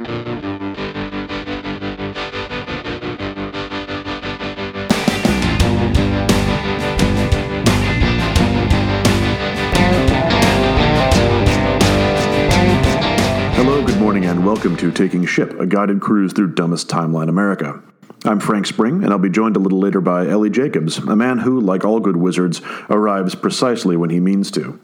Hello, good morning, and welcome to Taking Ship, a guided cruise through dumbest timeline America. I'm Frank Spring, and I'll be joined a little later by Ellie Jacobs, a man who, like all good wizards, arrives precisely when he means to.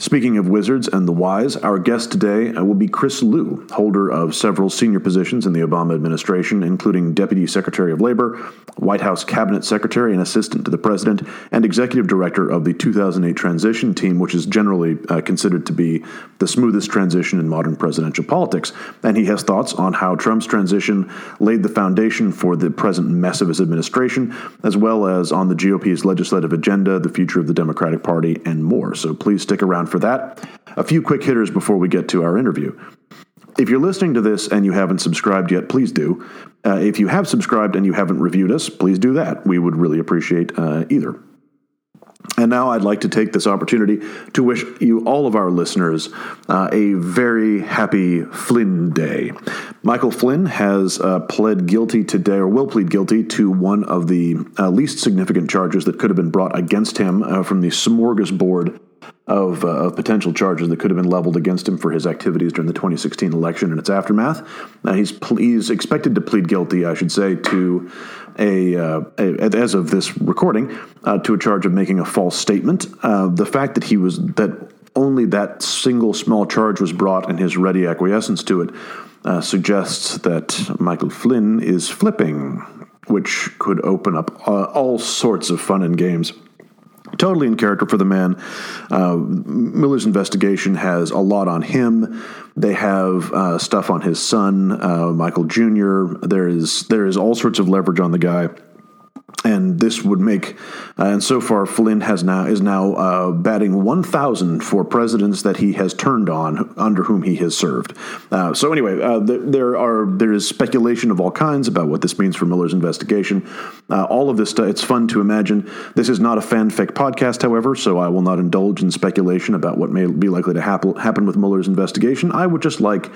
Speaking of wizards and the wise, our guest today uh, will be Chris Lu, holder of several senior positions in the Obama administration, including Deputy Secretary of Labor, White House Cabinet Secretary and Assistant to the President, and Executive Director of the 2008 Transition Team, which is generally uh, considered to be the smoothest transition in modern presidential politics. And he has thoughts on how Trump's transition laid the foundation for the present mess of his administration, as well as on the GOP's legislative agenda, the future of the Democratic Party, and more. So please stick around for that. A few quick hitters before we get to our interview. If you're listening to this and you haven't subscribed yet, please do. Uh, if you have subscribed and you haven't reviewed us, please do that. We would really appreciate uh, either. And now I'd like to take this opportunity to wish you, all of our listeners, uh, a very happy Flynn Day. Michael Flynn has uh, pled guilty today, or will plead guilty, to one of the uh, least significant charges that could have been brought against him uh, from the smorgasbord of, uh, of, potential charges that could have been leveled against him for his activities during the 2016 election and its aftermath. Uh, he's, he's expected to plead guilty, I should say, to a, uh, a as of this recording, uh, to a charge of making a false statement. Uh, the fact that he was that only that single small charge was brought and his ready acquiescence to it uh, suggests that Michael Flynn is flipping, which could open up all sorts of fun and games totally in character for the man. Uh, Mueller's investigation has a lot on him. They have uh, stuff on his son, uh, Michael Jr. There is there is all sorts of leverage on the guy and this would make uh, and so far Flynn has now is now uh, batting 1000 for presidents that he has turned on under whom he has served. Uh, so anyway uh, th- there are there is speculation of all kinds about what this means for Mueller's investigation. Uh, all of this it's fun to imagine. This is not a fanfic podcast however so I will not indulge in speculation about what may be likely to happen happen with Mueller's investigation. I would just like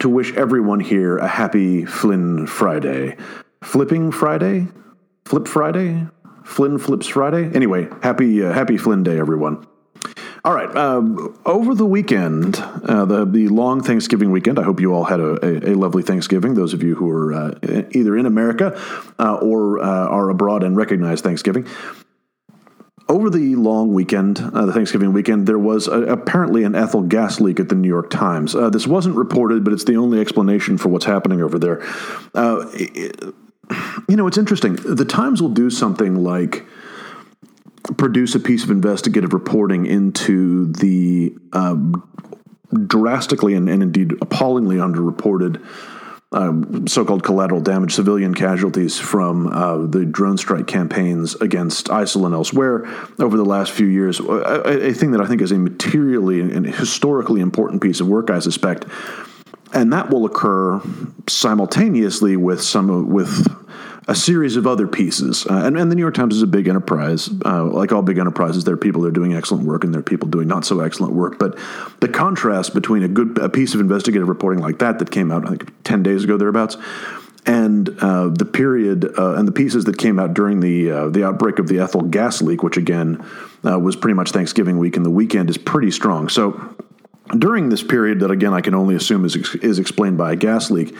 to wish everyone here a happy Flynn Friday. Flipping Friday Flip Friday, Flynn Flips Friday. Anyway, happy uh, happy Flynn Day, everyone. All right. Um, over the weekend, uh, the the long Thanksgiving weekend. I hope you all had a, a, a lovely Thanksgiving. Those of you who are uh, either in America uh, or uh, are abroad and recognize Thanksgiving. Over the long weekend, uh, the Thanksgiving weekend, there was a, apparently an ethyl gas leak at the New York Times. this wasn't reported, but it's the only explanation for what's happening over there. It, you know, it's interesting. The Times will do something like produce a piece of investigative reporting into the um, drastically and, and, indeed appallingly underreported um, so-called collateral damage, civilian casualties from uh, the drone strike campaigns against ISIL and elsewhere over the last few years. A, a thing that I think is a materially and historically important piece of work, I suspect, and that will occur simultaneously with some with a series of other pieces. Uh, and, and, the New York Times is a big enterprise. Uh, like all big enterprises, there are people that are doing excellent work and there are people doing not so excellent work. But the contrast between a good a piece of investigative reporting like that that came out, I think, ten days ago thereabouts, and uh, the period uh, and the pieces that came out during the uh, the outbreak of the ethyl gas leak, which again uh, was pretty much Thanksgiving week and the weekend, is pretty strong. So during this period, that again I can only assume is is explained by a gas leak,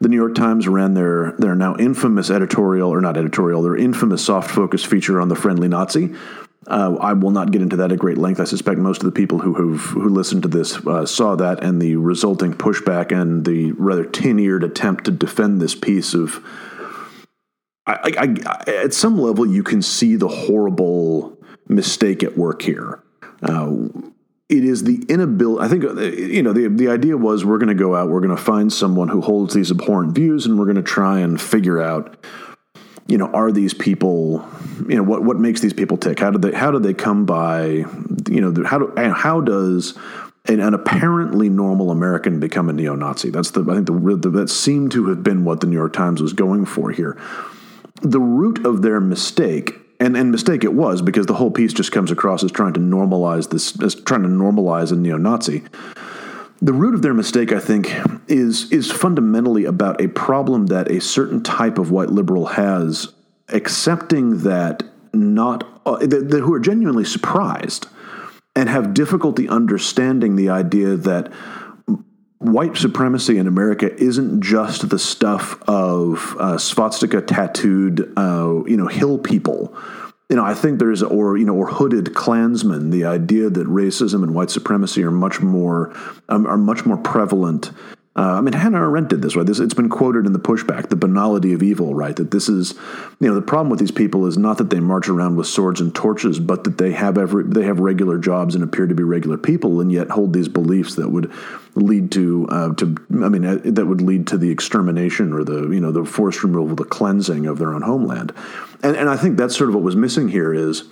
the New York Times ran their their now infamous editorial or not editorial, their infamous soft focus feature on the friendly Nazi. Uh, I will not get into that at great length. I suspect most of the people who who listened to this uh, saw that and the resulting pushback and the rather tin-eared attempt to defend this piece of. I, I, I, at some level, you can see the horrible mistake at work here. Uh, it is the inability. I think uh, you know the the idea was we're going to go out, we're going to find someone who holds these abhorrent views, and we're going to try and figure out, you know, are these people, you know, what what makes these people tick? How did they how did they come by? You know, how do how does an, an, apparently normal American become a neo-Nazi? That's the I think the, the that seemed to have been what the New York Times was going for here. The root of their mistake and and mistake it was because the whole piece just comes across as trying to normalize this as trying to normalize a neo-Nazi. the root of their mistake, I think, is is fundamentally about a problem that a certain type of white liberal has, accepting that not uh, that, that who are genuinely surprised and have difficulty understanding the idea that white supremacy in America isn't just the stuff of uh, swastika tattooed, uh, you know, hill people. You know, I think there's or you know or hooded Klansmen. The idea that racism and white supremacy are much more um, are much more prevalent uh, I mean, Hannah Arendt did this, right? This, it's been quoted in the pushback, the banality of evil, right? That this is, you know, the problem with these people is not that they march around with swords and torches, but that they have every, they have regular jobs and appear to be regular people, and yet hold these beliefs that would lead to, uh, to, I mean, uh, that would lead to the extermination or the, you know, the forced removal, the cleansing of their own homeland, and and I think that's sort of what was missing here is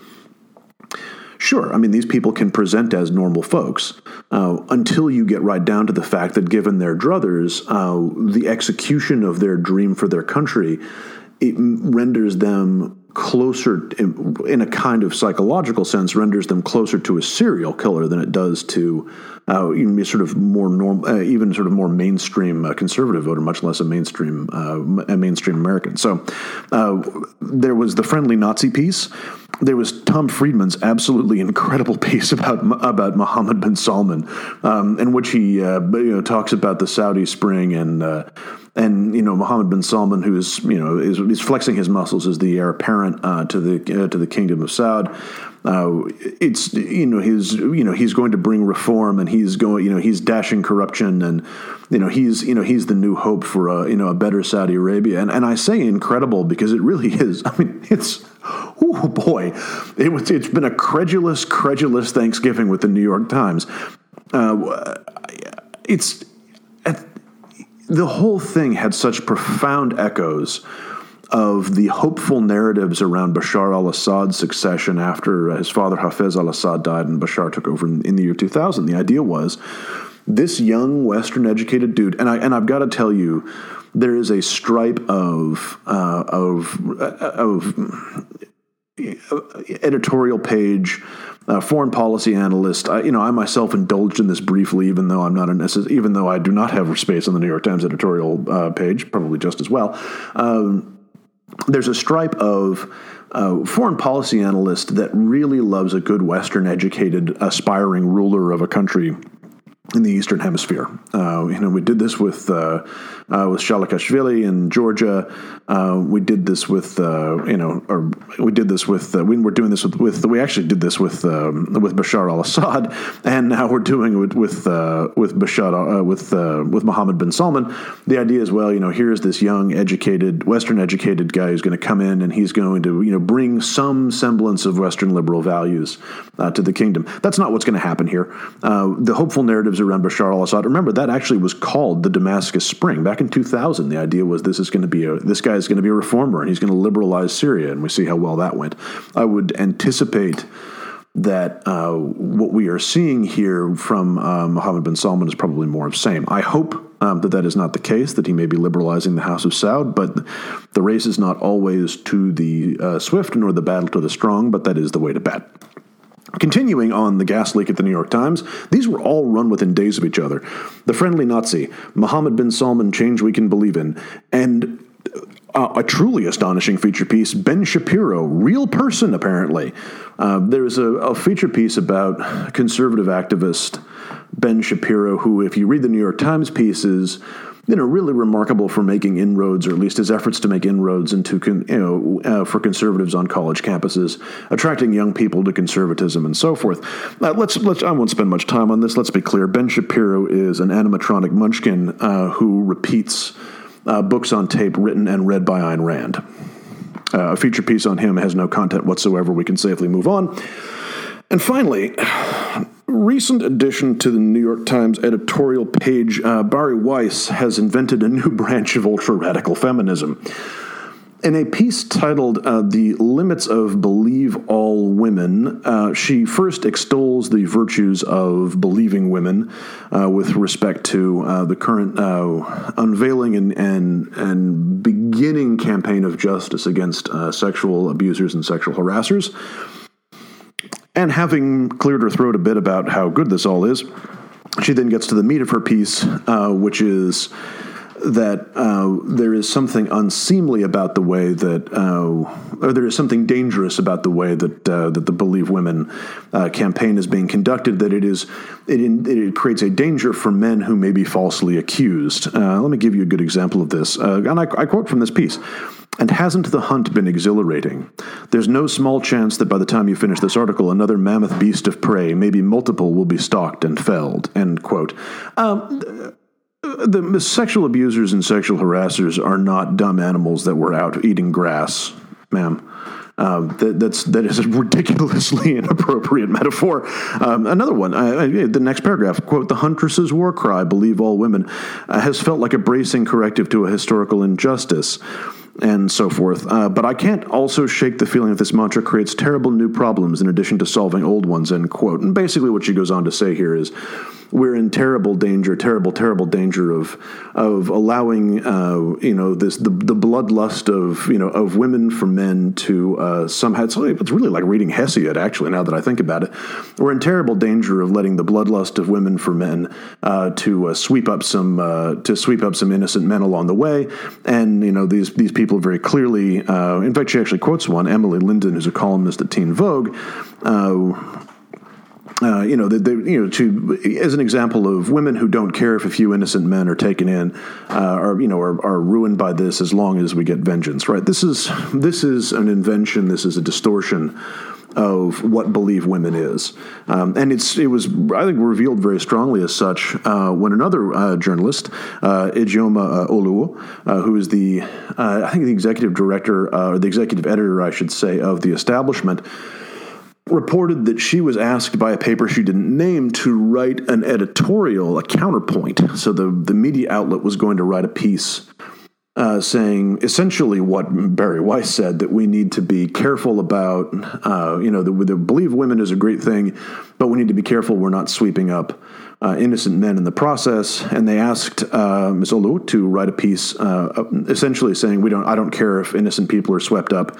Sure, I mean, these people can present as normal folks uh, until you get right down to the fact that, given their druthers, uh, the execution of their dream for their country it renders them closer in, a kind of psychological sense renders them closer to a serial killer than it does to uh, even sort of more norm, uh, even sort of more mainstream uh, conservative voter, much less a mainstream uh, a mainstream American. So uh, there was the friendly Nazi piece. There was Tom Friedman's absolutely incredible piece about about Mohammed bin Salman, um, in which he uh, you know talks about the Saudi Spring and and you know Mohammed bin Salman, who is you know is, is flexing his muscles as the heir apparent uh, to the uh, to the kingdom of Saud. Uh, it's you know he's you know he's going to bring reform and he's going you know he's dashing corruption and you know he's you know he's the new hope for a you know a better Saudi Arabia and and I say incredible because it really is. I mean it's oh boy, it was it's been a credulous credulous Thanksgiving with the New York Times. Uh, it's the whole thing had such profound echoes of the hopeful narratives around Bashar al Assad's succession after his father Hafez al Assad died and Bashar took over in, in, the year 2000. The idea was this young Western educated dude, and, I, and I've got to tell you, there is a stripe of, uh, of, uh, of editorial page uh, foreign policy analyst. I, you know, I myself indulged in this briefly, even though I'm not an even though I do not have space on the New York Times editorial uh, page, probably just as well. Um, there's a stripe of uh, foreign policy analyst that really loves a good Western educated, aspiring ruler of a country in the Eastern Hemisphere. Uh, you know, we did this with uh, uh, with Saakashvili in Georgia. Uh, we did this with uh, you know, or we did this with uh, we were doing this with, with we actually did this with um, with Bashar al-Assad, and now we're doing it with with with Bashar with with Mohammed bin Salman. The idea is, well, you know, here's this young, educated, Western educated guy who's going to come in and he's going to you know bring some semblance of Western liberal values to the kingdom. That's not what's going to happen here. the hopeful narratives around Bashar al-Assad. Remember that actually was called the Damascus Spring back in 2000. The idea was this is going to be a this guy is going to be a reformer and he's going to liberalize Syria, and we see how well that went. I would anticipate that uh, what we are seeing here from uh, Mohammed bin Salman is probably more of the same. I hope um, that that is not the case, that he may be liberalizing the House of Saud, but the race is not always to the uh, swift nor the battle to the strong, but that is the way to bet. Continuing on the gas leak at the New York Times, these were all run within days of each other. The Friendly Nazi, Mohammed bin Salman, Change We Can Believe In, and uh, a truly astonishing feature piece, Ben Shapiro, real person apparently. Uh, there's a, a feature piece about conservative activist Ben Shapiro, who, if you read the New York Times pieces, you know, really remarkable for making inroads, or at least his efforts to make inroads into, you know, uh, for conservatives on college campuses, attracting young people to conservatism and so forth. Uh, let's let's. I won't spend much time on this. Let's be clear. Ben Shapiro is an animatronic munchkin uh, who repeats uh, books on tape written and read by Ayn Rand. Uh, a feature piece on him has no content whatsoever. We can safely move on. And finally, recent addition to the New York Times editorial page, uh, Bari Weiss has invented a new branch of ultra radical feminism. In a piece titled uh, The Limits of Believe All Women, uh, she first extols the virtues of believing women uh, with respect to uh, the current uh, unveiling and, and, and beginning campaign of justice against uh, sexual abusers and sexual harassers. And having cleared her throat a bit about how good this all is, she then gets to the meat of her piece, uh, which is that uh, there is something unseemly about the way that, uh, or there is something dangerous about the way that uh, that the Believe Women uh, campaign is being conducted. That it is, it, it, creates a danger for men who may be falsely accused. Uh, let me give you a good example of this, uh, and I, I quote from this piece. And hasn't the hunt been exhilarating? There's no small chance that by the time you finish this article, another mammoth beast of prey, maybe multiple, will be stalked and felled. End quote. Um, the sexual abusers and sexual harassers are not dumb animals that were out eating grass, ma'am. Uh, that, that's that is a ridiculously inappropriate metaphor. Um, another one, uh, the next paragraph, quote: "The huntress's war cry, believe all women, uh, has felt like a bracing corrective to a historical injustice." and so forth. Uh, but I can't also shake the feeling that this mantra creates terrible new problems in addition to solving old ones, end quote. And basically, what she goes on to say here is we're in terrible danger, terrible, terrible danger of of allowing uh, you know this the, the bloodlust of you know of women for men to uh, somehow it's, really like reading Hesiod actually now that I think about it. We're in terrible danger of letting the bloodlust of women for men uh, to uh, sweep up some uh, to sweep up some innocent men along the way, and you know these these people very clearly. Uh, in fact, she actually quotes one Emily Lindin, who's a columnist at Teen Vogue uh, you know, you know, to as an example of women who don't care if a few innocent men are taken in, uh, are you know, are, are ruined by this as long as we get vengeance. Right? This is this is an invention. This is a distortion of what believe women is, um, and it's it was I think revealed very strongly as such uh, when another uh, journalist, uh, Ijeoma uh, uh, who is the I think the executive director or the executive editor, I should say, of the establishment reported that she was asked by a paper she didn't name to write an editorial, a counterpoint. So the, the media outlet was going to write a piece uh, saying essentially what Bari Weiss said that we need to be careful about, uh, you know, the, the, believe women is a great thing, but we need to be careful we're not sweeping up uh, innocent men in the process. And they asked uh, Ms. Oluo to write a piece uh, essentially saying we don't, I don't care if innocent people are swept up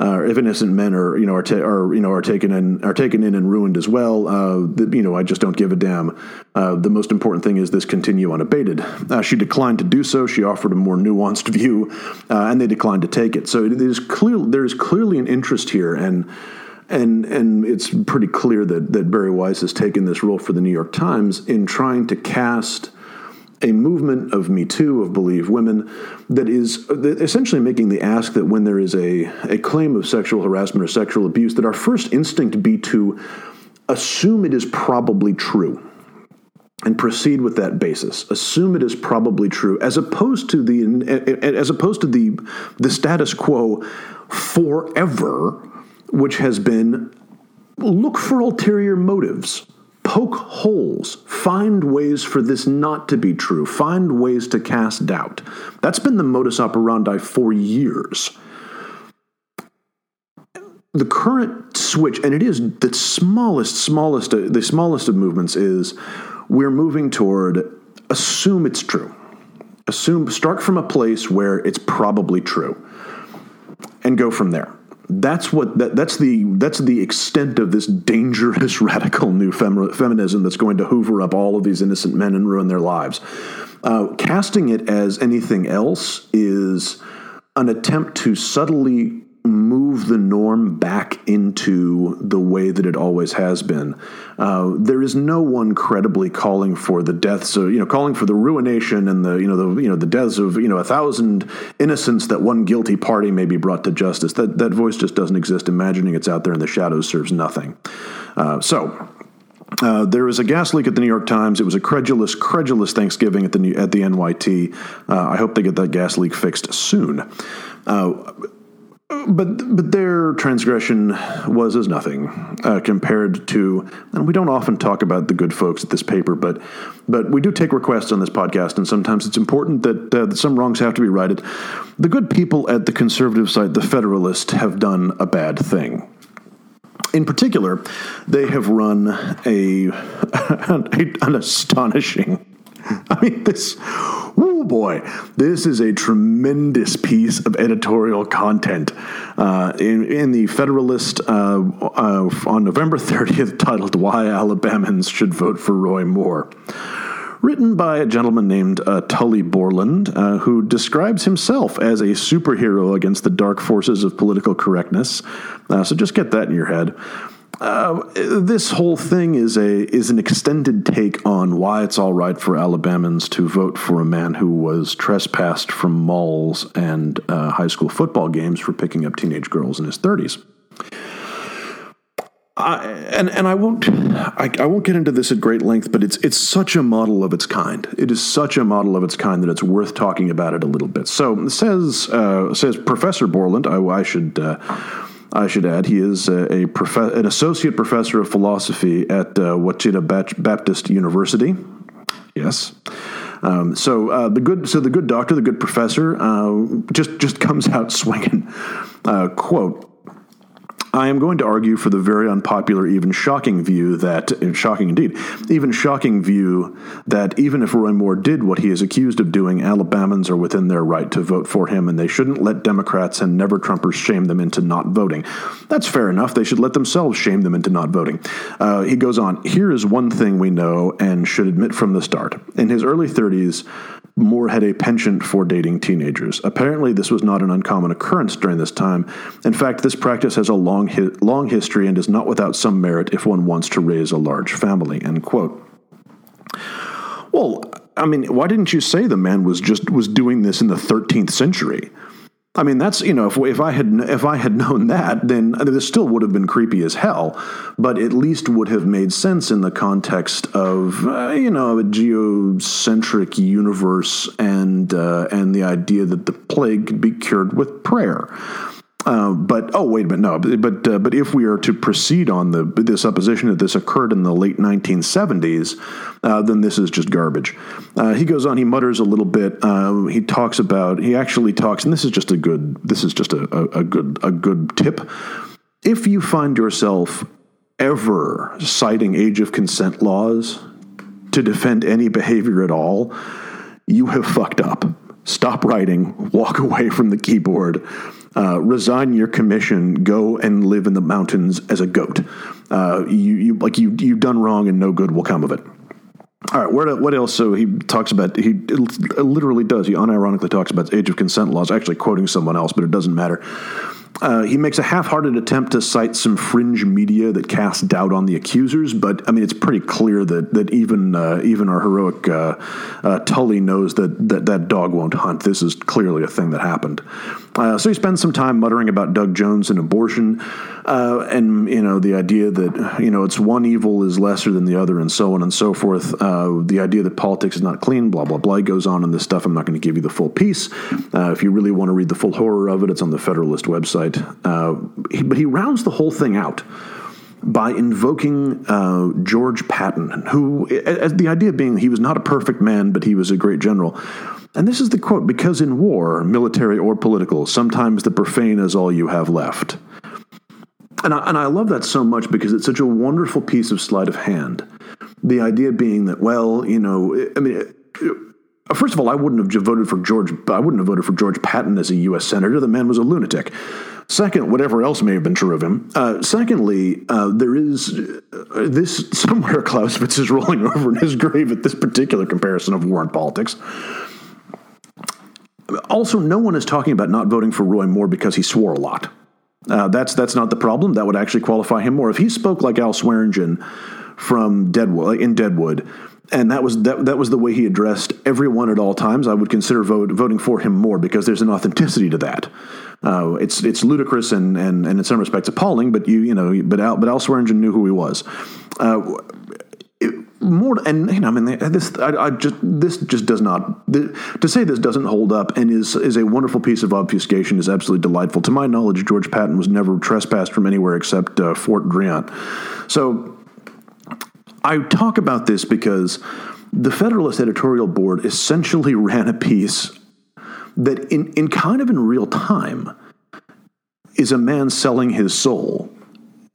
uh, if innocent men are you know are, ta- are you know are taken in are taken in and ruined as well. Uh, the, you know, I just don't give a damn. Uh, the most important thing is this continue unabated. Uh, she declined to do so. She offered a more nuanced view, uh, and they declined to take it. So is clear there is clearly an interest here, and and and it's pretty clear that that Bari Weiss has taken this role for the New York Times in trying to cast a movement of Me Too, of Believe Women, that is essentially making the ask that when there is a, a claim of sexual harassment or sexual abuse, that our first instinct be to assume it is probably true and proceed with that basis. Assume it is probably true, as opposed to the as opposed to the the status quo forever, which has been look for ulterior motives poke holes, find ways for this not to be true, find ways to cast doubt. That's been the modus operandi for years. The current switch, and it is the smallest, smallest, uh, the smallest of movements, is we're moving toward assume it's true. Assume, start from a place where it's probably true and go from there that's what that, that's the that's the extent of this dangerous radical new fem- feminism that's going to hoover up all of these innocent men and ruin their lives. Uh, casting it as anything else is an attempt to subtly move the norm back into the way that it always has been. Uh, there is no one credibly calling for the deaths of, you know, calling for the ruination and the, you know, the, you know, the deaths of, you know, a thousand innocents that one guilty party may be brought to justice. That, that voice just doesn't exist. Imagining it's out there in the shadows serves nothing. Uh, so, uh, there was a gas leak at the New York Times. It was a credulous, credulous Thanksgiving at the at the NYT. Uh, I hope they get that gas leak fixed soon. Uh, but but their transgression was as nothing uh, compared to and we don't often talk about the good folks at this paper but but we do take requests on this podcast and sometimes it's important that, uh, that some wrongs have to be righted. The good people at the conservative side the federalist have done a bad thing. In particular they have run a an astonishing I mean, this, boy, this is a tremendous piece of editorial content uh, in, in, the Federalist uh, uh, on November 30th, titled Why Alabamans Should Vote for Roy Moore written by a gentleman named uh, Tully Borland, uh, who describes himself as a superhero against the dark forces of political correctness. Uh, so just get that in your head. Uh, this whole thing is a is an extended take on why it's all right for Alabamans to vote for a man who was trespassed from malls and uh, high school football games for picking up teenage girls in his thirties. and and I won't I, I, won't get into this at great length, but it's it's such a model of its kind. It is such a model of its kind that it's worth talking about it a little bit. So says uh, says Professor Borland. I, I should. I should add, he is a, a prof- an associate professor of philosophy at uh, Ouachita Baptist University. Yes. Um, so uh, the good, so the good doctor, the good professor, uh, just just comes out swinging. Uh, quote: I am going to argue for the very unpopular, even shocking view that, shocking indeed, even shocking view that even if Roy Moore did what he is accused of doing, Alabamans are within their right to vote for him, and they shouldn't let Democrats and never Trumpers shame them into not voting. That's fair enough. They should let themselves shame them into not voting. Uh, he goes on Here is one thing we know and should admit from the start. In his early 30s, Moore had a penchant for dating teenagers. Apparently, this was not an uncommon occurrence during this time. In fact, this practice has a long, hi- long history and is not without some merit if one wants to raise a large family. End quote. Well, I mean, why didn't you say the man was just was doing this in the 13th century? I mean, that's you know, if, if I had if I had known that, then this still would have been creepy as hell, but at least would have made sense in the context of uh, you know a geocentric universe and uh, and the idea that the plague could be cured with prayer. Uh, but oh wait a minute no but uh, but if we are to proceed on the this supposition that this occurred in the late 1970s uh, then this is just garbage. Uh, he goes on he mutters a little bit uh, he talks about he actually talks and this is just a good this is just a, a, a good a good tip. If you find yourself ever citing age of consent laws to defend any behavior at all you have fucked up. Stop writing walk away from the keyboard uh, resign your commission, go and live in the mountains as a goat. Uh, you, you like you you've done wrong, and no good will come of it. All right, what, what else? So he talks about, he literally does, he unironically talks about age of consent laws, actually quoting someone else, but it doesn't matter. Uh, he makes a half-hearted attempt to cite some fringe media that casts doubt on the accusers, but I mean it's pretty clear that that even uh, even our heroic uh, uh Tully knows that, that that dog won't hunt. This is clearly a thing that happened. Uh, so he spends some time muttering about Doug Jones and abortion, uh, and you know the idea that you know it's one evil is lesser than the other, and so on and so forth. the idea that politics is not clean, blah blah blah, goes on in this stuff. I'm not going to give you the full piece. if you really want to read the full horror of it, it's on the Federalist website. Uh, he, but he rounds the whole thing out by invoking uh, George Patton, who, the idea being, he was not a perfect man, but he was a great general. And this is the quote because in war, military or political, sometimes the profane is all you have left. And I, and I love that so much because it's such a wonderful piece of sleight of hand. The idea being that, well, you know, I mean, First of all, I wouldn't have voted for George. I wouldn't have voted for George Patton as a U.S. senator. The man was a lunatic. Second, whatever else may have been true of him. Uh, secondly, uh, there is uh, this somewhere Clausewitz is rolling over in his grave at this particular comparison of war and politics. Also, no one is talking about not voting for Roy Moore because he swore a lot. Uh, that's that's not the problem. That would actually qualify him more if he spoke like Al Swearingen from Deadwood in Deadwood and that was that, that was the way he addressed everyone at all times. I would consider vote, voting for him more because there's an authenticity to that. Uh, it's it's ludicrous and, and and in some respects appalling, but you you know but Al, but Al Swearingen knew who he was. Uh, it, more and you know, I mean this I, I, just this just does not to say this doesn't hold up and is is a wonderful piece of obfuscation is absolutely delightful. To my knowledge, George Patton was never trespassed from anywhere except uh, Fort Drouant. So I talk about this because the Federalist editorial board essentially ran a piece that, in, in kind of in real time, is a man selling his soul.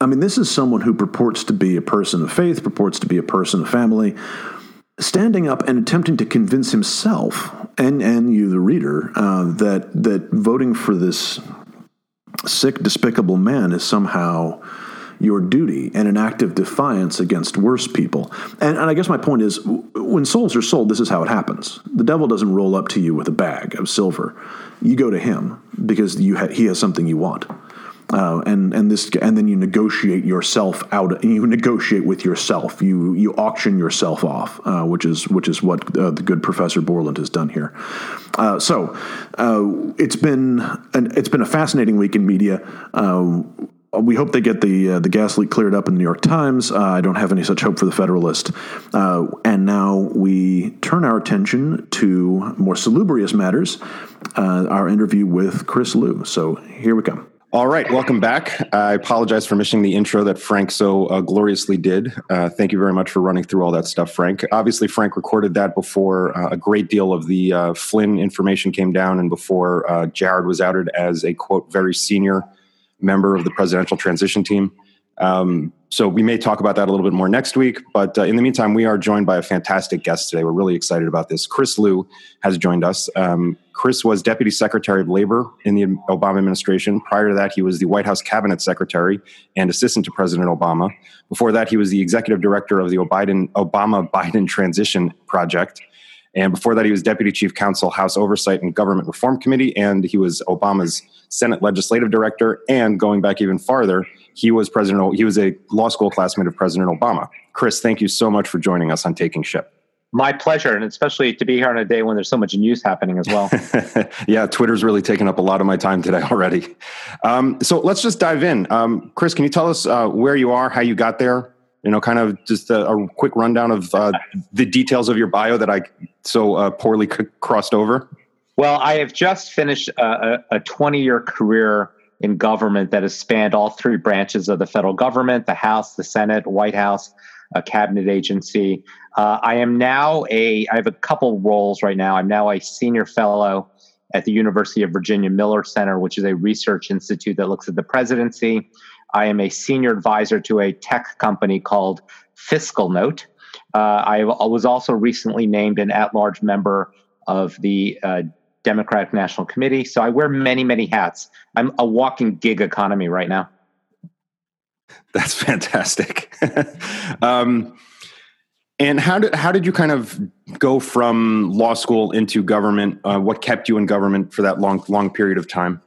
I mean, this is someone who purports to be a person of faith, purports to be a person of family, standing up and attempting to convince himself and and you, the reader, uh, that that voting for this sick, despicable man is somehow your duty and an act of defiance against worse people. And, and, I guess my point is when souls are sold, this is how it happens. The devil doesn't roll up to you with a bag of silver. You go to him because ha- he has something you want. Uh, and and this and then you negotiate yourself out. You negotiate with yourself. You you auction yourself off, uh, which is which is what uh, the good Professor Borland has done here. Uh, so uh, it's been an, it's been a fascinating week in media. Uh, we hope they get the the gas leak cleared up in the New York Times. I don't have any such hope for the Federalist. And now we turn our attention to more salubrious matters. our interview with Chris Lu. So here we come. All right, welcome back. I apologize for missing the intro that Frank so uh, gloriously did. Uh, thank you very much for running through all that stuff, Frank. Obviously, Frank recorded that before uh, a great deal of the uh, Flynn information came down and before uh, Jared was outed as a quote, very senior member of the presidential transition team. Um, so we may talk about that a little bit more next week. But uh, in the meantime, we are joined by a fantastic guest today. We're really excited about this. Chris Lu has joined us. Um, Chris was Deputy Secretary of Labor in the Obama administration. Prior to that, he was the White House Cabinet Secretary and Assistant to President Obama. Before that, he was the Executive Director of the Obama Biden Transition Project. And before that, he was Deputy Chief Counsel, House Oversight and Government Reform Committee, and he was Obama's Senate Legislative Director. And going back even farther, he was President. He was a law school classmate of President Obama. Chris, thank you so much for joining us on Taking Ship. My pleasure, and especially to be here on a day when there's so much news happening as well. yeah, Twitter's really taken up a lot of my time today already. Um, so let's just dive in. Um, Chris, can you tell us uh, where you are, how you got there? You know, kind of just a, a quick rundown of uh, the details of your bio that I so uh, poorly c- crossed over. Well, I have just finished a 20 year career in government that has spanned all three branches of the federal government the House, the Senate, White House, a cabinet agency. Uh, I am now a, I have a couple roles right now. I'm now a senior fellow at the University of Virginia Miller Center, which is a research institute that looks at the presidency. I am a senior advisor to a tech company called FiscalNote. Uh, I was also recently named an at large member of the uh, Democratic National Committee. So I wear many, many hats. I'm a walking gig economy right now. That's fantastic. um, and how did how did you kind of go from law school into government? Uh, what kept you in government for that long long period of time?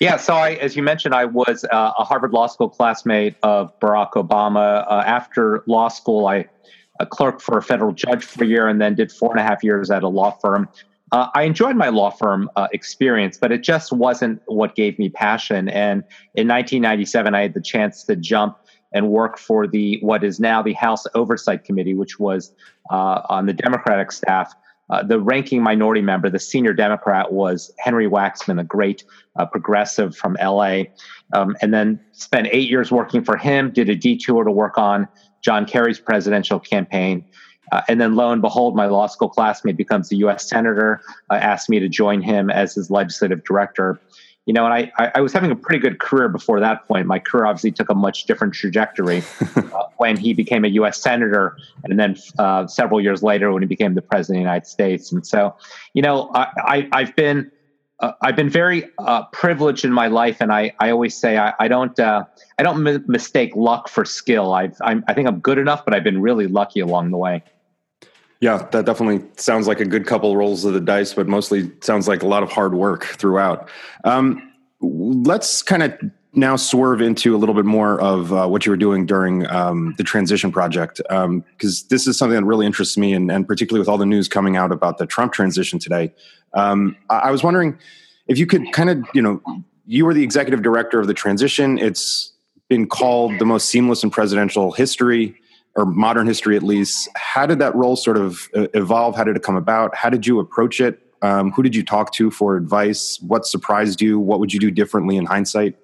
Yeah, so I, as you mentioned, I was uh, a Harvard Law School classmate of Barack Obama. Uh, after law school, I a clerk for a federal judge for a year, and then did four and a half years at a law firm. Uh, I enjoyed my law firm uh, experience, but it just wasn't what gave me passion. And in 1997, I had the chance to jump and work for the what is now the House Oversight Committee, which was uh, on the Democratic staff. Uh, the ranking minority member, the senior Democrat, was Henry Waxman, a great uh, progressive from LA. Um, and then spent eight years working for him, did a detour to work on John Kerry's presidential campaign. Uh, and then lo and behold, my law school classmate becomes a U.S. senator, uh, asked me to join him as his legislative director. You know, and I, I was having a pretty good career before that point. My career obviously took a much different trajectory uh, when he became a U.S. senator, and then uh, several years later when he became the president of the United States. And so, you know, I, I, have been uh, I've been very uh, privileged in my life, and I, I always say I, I don't uh, I don't m- mistake luck for skill. I've, I'm, I think I'm good enough, but I've been really lucky along the way. Yeah, that definitely sounds like a good couple rolls of the dice, but mostly sounds like a lot of hard work throughout. Um, let's kind of now swerve into a little bit more of uh, what you were doing during um, the transition project, because um, this is something that really interests me, and, and, particularly with all the news coming out about the Trump transition today. Um, I, I was wondering if you could kind of, you know, you were the executive director of the transition. It's been called the most seamless in presidential history or modern history at least. How did that role sort of uh, evolve? How did it come about? How did you approach it? Um, who did you talk to for advice? What surprised you? What would you do differently in hindsight?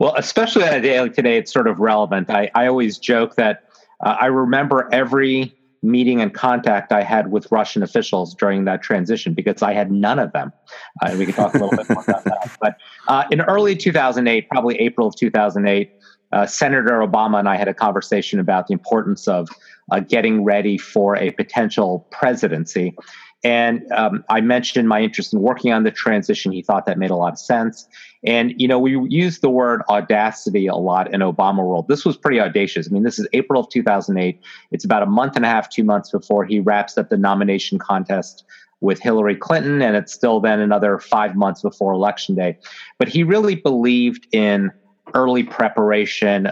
Well, especially on a day like today, it's sort of relevant. I, I always joke that uh, I remember every meeting and contact I had with Russian officials during that transition because I had none of them. Uh, we can talk a little bit more about that. But uh, in early 2008, probably April of 2008, uh, Senator Obama and I had a conversation about the importance of uh, getting ready for a potential presidency. And um, I mentioned my interest in working on the transition. He thought that made a lot of sense. And, you know, we used the word audacity a lot in Obama world. This was pretty audacious. I mean, this is April of 2008. It's about a month and a half, two months before he wraps up the nomination contest with Hillary Clinton. And it's still then another five months before election day. But he really believed in early preparation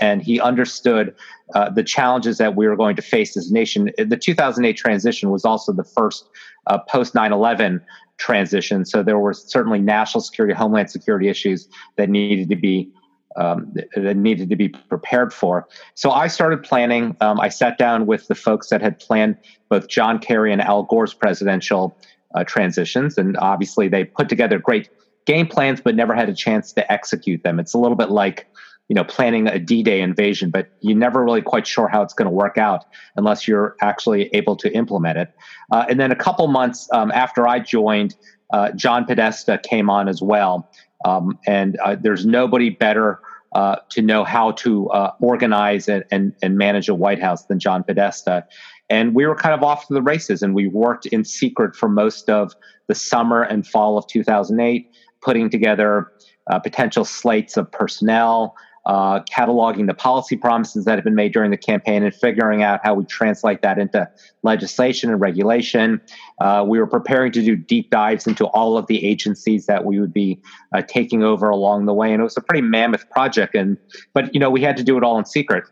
and he understood uh, the challenges that we were going to face as a nation. The 2008 transition was also the first uh, post 9 11 transition. So there were certainly national security, homeland security issues that needed to be. Um, that needed to be prepared for. So I started planning. Um, I sat down with the folks that had planned both John Kerry and Al Gore's presidential uh, transitions, and obviously they put together great game plans, but never had a chance to execute them. It's a little bit like you know planning a d-day invasion but you're never really quite sure how it's going to work out unless you're actually able to implement it. Uh, and then a couple months um, after i joined uh, john podesta came on as well. Um, and uh, there's nobody better uh, to know how to uh, organize and, and, and manage a white house than john podesta. And we were kind of off to the races and we worked in secret for most of the summer and fall of 2008 putting together uh, potential slates of personnel uh, cataloging the policy promises that have been made during the campaign and figuring out how we translate that into legislation and regulation. Uh, we were preparing to do deep dives into all of the agencies that we would be uh, taking over along the way, and it was a pretty mammoth project. And but you know we had to do it all in secret.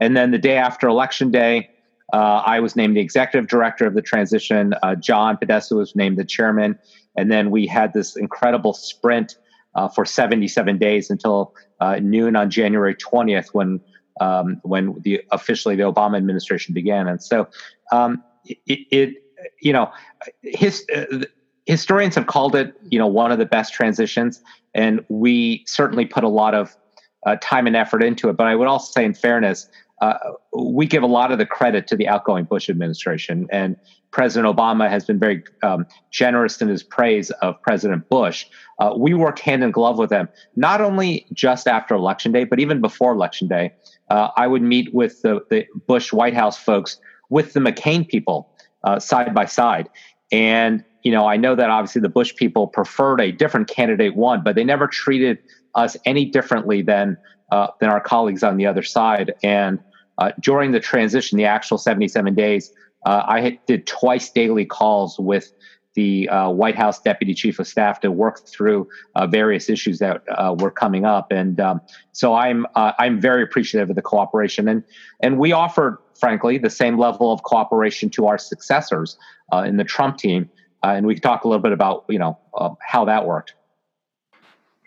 And then the day after election day, uh, I was named the executive director of the transition. Uh, John Podesta was named the chairman, and then we had this incredible sprint uh, for 77 days until uh, noon on January 20th when um, when the officially the Obama administration began. And so um, it, it, you know his, uh, historians have called it you know one of the best transitions, and we certainly put a lot of uh, time and effort into it. But I would also say, in fairness, uh, we give a lot of the credit to the outgoing Bush administration, and President Obama has been very um, generous in his praise of President Bush. Uh, we worked hand in glove with them, not only just after Election Day, but even before Election Day. Uh, I would meet with the, the, Bush White House folks with the McCain people uh, side by side. And, you know, I know that obviously the Bush people preferred a different candidate one, but they never treated us any differently than uh, than our colleagues on the other side. And uh, during the transition, the actual 77 days, uh, I did twice daily calls with the uh, White House Deputy Chief of Staff to work through uh, various issues that uh, were coming up, and um, so I'm uh, I'm very appreciative of the cooperation, and and we offered, frankly, the same level of cooperation to our successors in the Trump team, and we can talk a little bit about you know how that worked.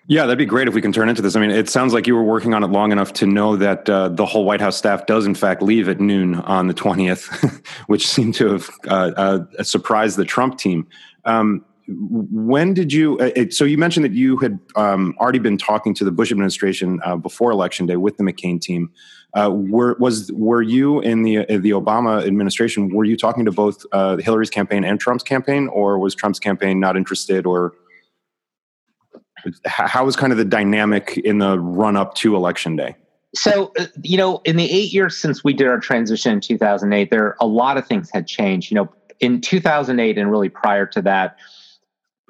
Yeah, that'd be great if we can turn into this. I mean, it sounds like you were working on it long enough to know that uh, the whole White House staff does, in fact, leave at noon on the 20th, which seemed to have uh, uh, surprised the Trump team. Um, when did you? Uh, so you mentioned that you had um, already been talking to the Bush administration uh, before Election Day with the McCain team. Uh, were was were you in the the Obama administration? Were you talking to both Hillary's campaign and Trump's campaign, or was Trump's campaign not interested, or how was kind of the dynamic in the run up to election day? So, uh, you know, in the eight years since we did our transition in 2008, there a lot of things had changed. You know, in 2008 and really prior to that,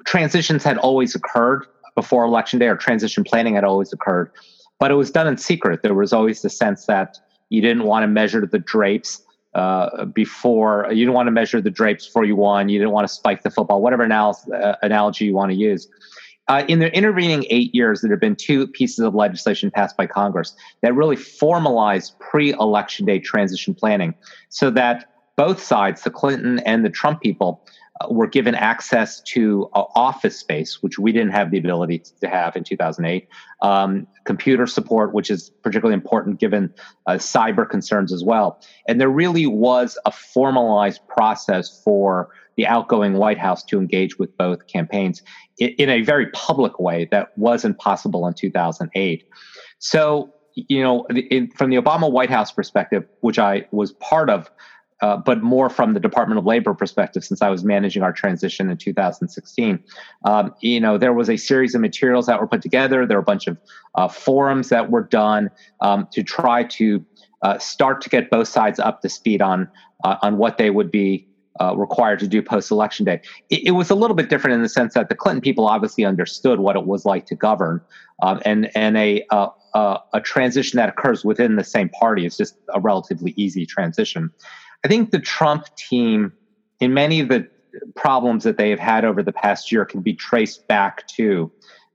transitions had always occurred before election day, or transition planning had always occurred, but it was done in secret. There was always the sense that you didn't want to measure the drapes uh, before you didn't want to measure the drapes before you won. You didn't want to spike the football, whatever uh, analogy you want to use. Uh, in the intervening eight years, there have been two pieces of legislation passed by Congress that really formalized pre election day transition planning so that both sides, the Clinton and the Trump people, were given access to uh, office space, which we didn't have the ability to have in 2008, um, computer support, which is particularly important given uh, cyber concerns as well. And there really was a formalized process for the outgoing White House to engage with both campaigns in a very public way that wasn't possible in 2008. So, you know, in, from the Obama White House perspective, which I was part of, uh, but more from the Department of Labor perspective, since I was managing our transition in 2016. Um, you know, there was a series of materials that were put together. There were a bunch of uh, forums that were done um, to try to uh, start to get both sides up to speed on uh, on what they would be uh, required to do post election day. It, it, was a little bit different in the sense that the Clinton people obviously understood what it was like to govern, um, and and a uh, a transition that occurs within the same party is just a relatively easy transition. I think the Trump team, in many of the problems that they have had over the past year, can be traced back to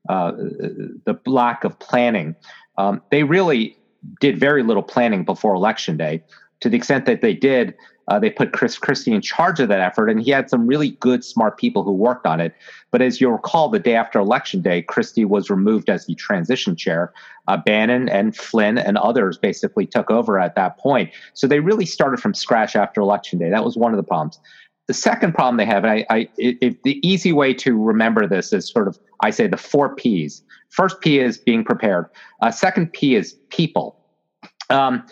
uh, the lack of planning. Um, they really did very little planning before election day. To the extent that they did, uh, they put Chris Christie in charge of that effort, and he had some really good, smart people who worked on it. But as you'll recall, the day after Election Day, Christie was removed as the transition chair. Uh, Bannon and Flynn and others basically took over at that point. So they really started from scratch after Election Day. That was one of the problems. The second problem they have, and I, I it, the easy way to remember this is sort of, I say the four P's. First P is being prepared. Uh, second P is people. Um,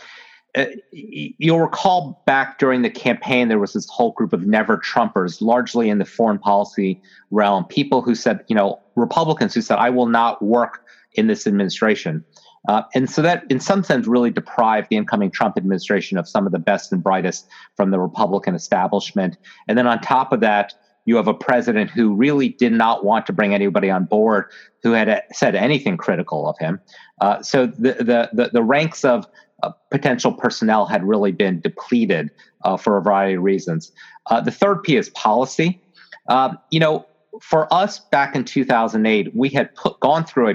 uh, you'll recall back during the campaign, there was this whole group of never Trumpers, largely in the foreign policy realm, people who said, you know, Republicans who said, I will not work in this administration. Uh, and so that, in some sense, really deprived the incoming Trump administration of some of the best and brightest from the Republican establishment. And then on top of that, you have a president who really did not want to bring anybody on board who had uh, said anything critical of him. Uh, so the, the, the the ranks of uh, potential personnel had really been depleted uh, for a variety of reasons. Uh, the third P is policy. Um, you know, for us back in 2008, we had put, gone through a,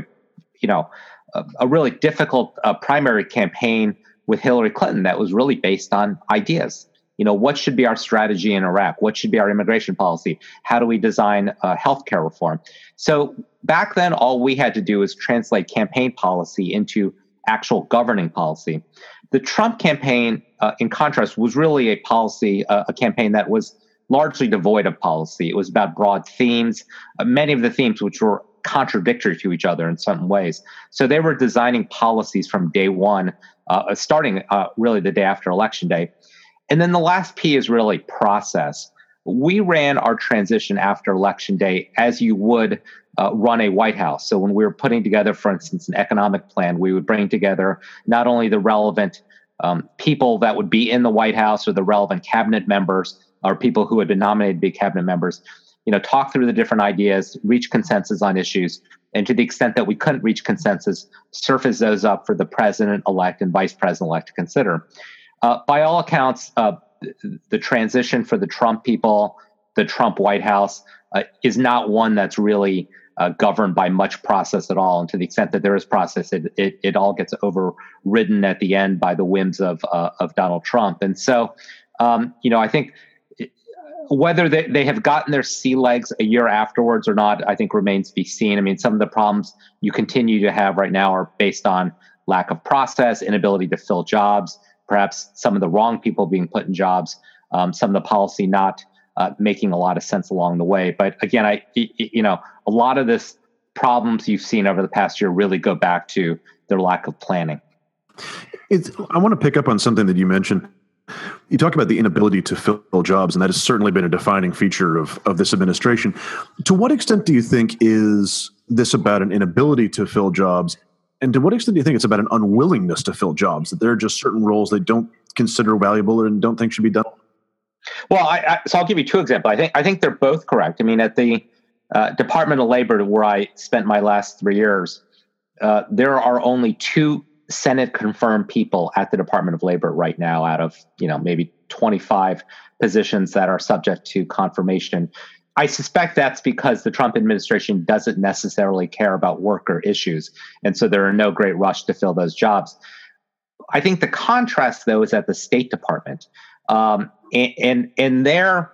you know, a, a really difficult uh, primary campaign with Hillary Clinton that was really based on ideas. You know, what should be our strategy in Iraq? What should be our immigration policy? How do we design uh, healthcare reform? So back then, all we had to do was translate campaign policy into actual governing policy. The Trump campaign, uh, in contrast, was really a policy, uh, a campaign that was largely devoid of policy. It was about broad themes, uh, many of the themes which were contradictory to each other in some ways. So they were designing policies from day one, uh, starting uh, really the day after election day. And then the last P is really process. We ran our transition after election day as you would uh, run a White House. So when we were putting together, for instance, an economic plan, we would bring together not only the relevant um, people that would be in the White House or the relevant cabinet members or people who had been nominated to be cabinet members, you know, talk through the different ideas, reach consensus on issues, and to the extent that we couldn't reach consensus, surface those up for the president elect and vice president elect to consider. Uh, by all accounts, uh, the transition for the Trump people, the Trump White House, uh, is not one that's really uh, governed by much process at all. And to the extent that there is process, it, it, it all gets overridden at the end by the whims of, uh, of Donald Trump. And so, um, you know, I think whether they, they have gotten their sea legs a year afterwards or not, I think remains to be seen. I mean, some of the problems you continue to have right now are based on lack of process, inability to fill jobs, perhaps some of the wrong people being put in jobs, um, some of the policy not uh, making a lot of sense along the way. But again, I you know a lot of this problems you've seen over the past year really go back to their lack of planning. It's, I want to pick up on something that you mentioned. You talk about the inability to fill jobs, and that has certainly been a defining feature of, of this administration. To what extent do you think is this about an inability to fill jobs? And to what extent do you think it's about an unwillingness to fill jobs? That there are just certain roles they don't consider valuable and don't think should be done? Well, I, I, so I'll give you two examples. I think I think they're both correct. I mean, at the uh, Department of Labor, where I spent my last three years, uh, there are only two Senate confirmed people at the Department of Labor right now, out of you know maybe 25 positions that are subject to confirmation. I suspect that's because the Trump administration doesn't necessarily care about worker issues, and so there are no great rush to fill those jobs. I think the contrast, though, is at the State Department. Um, and and, and there,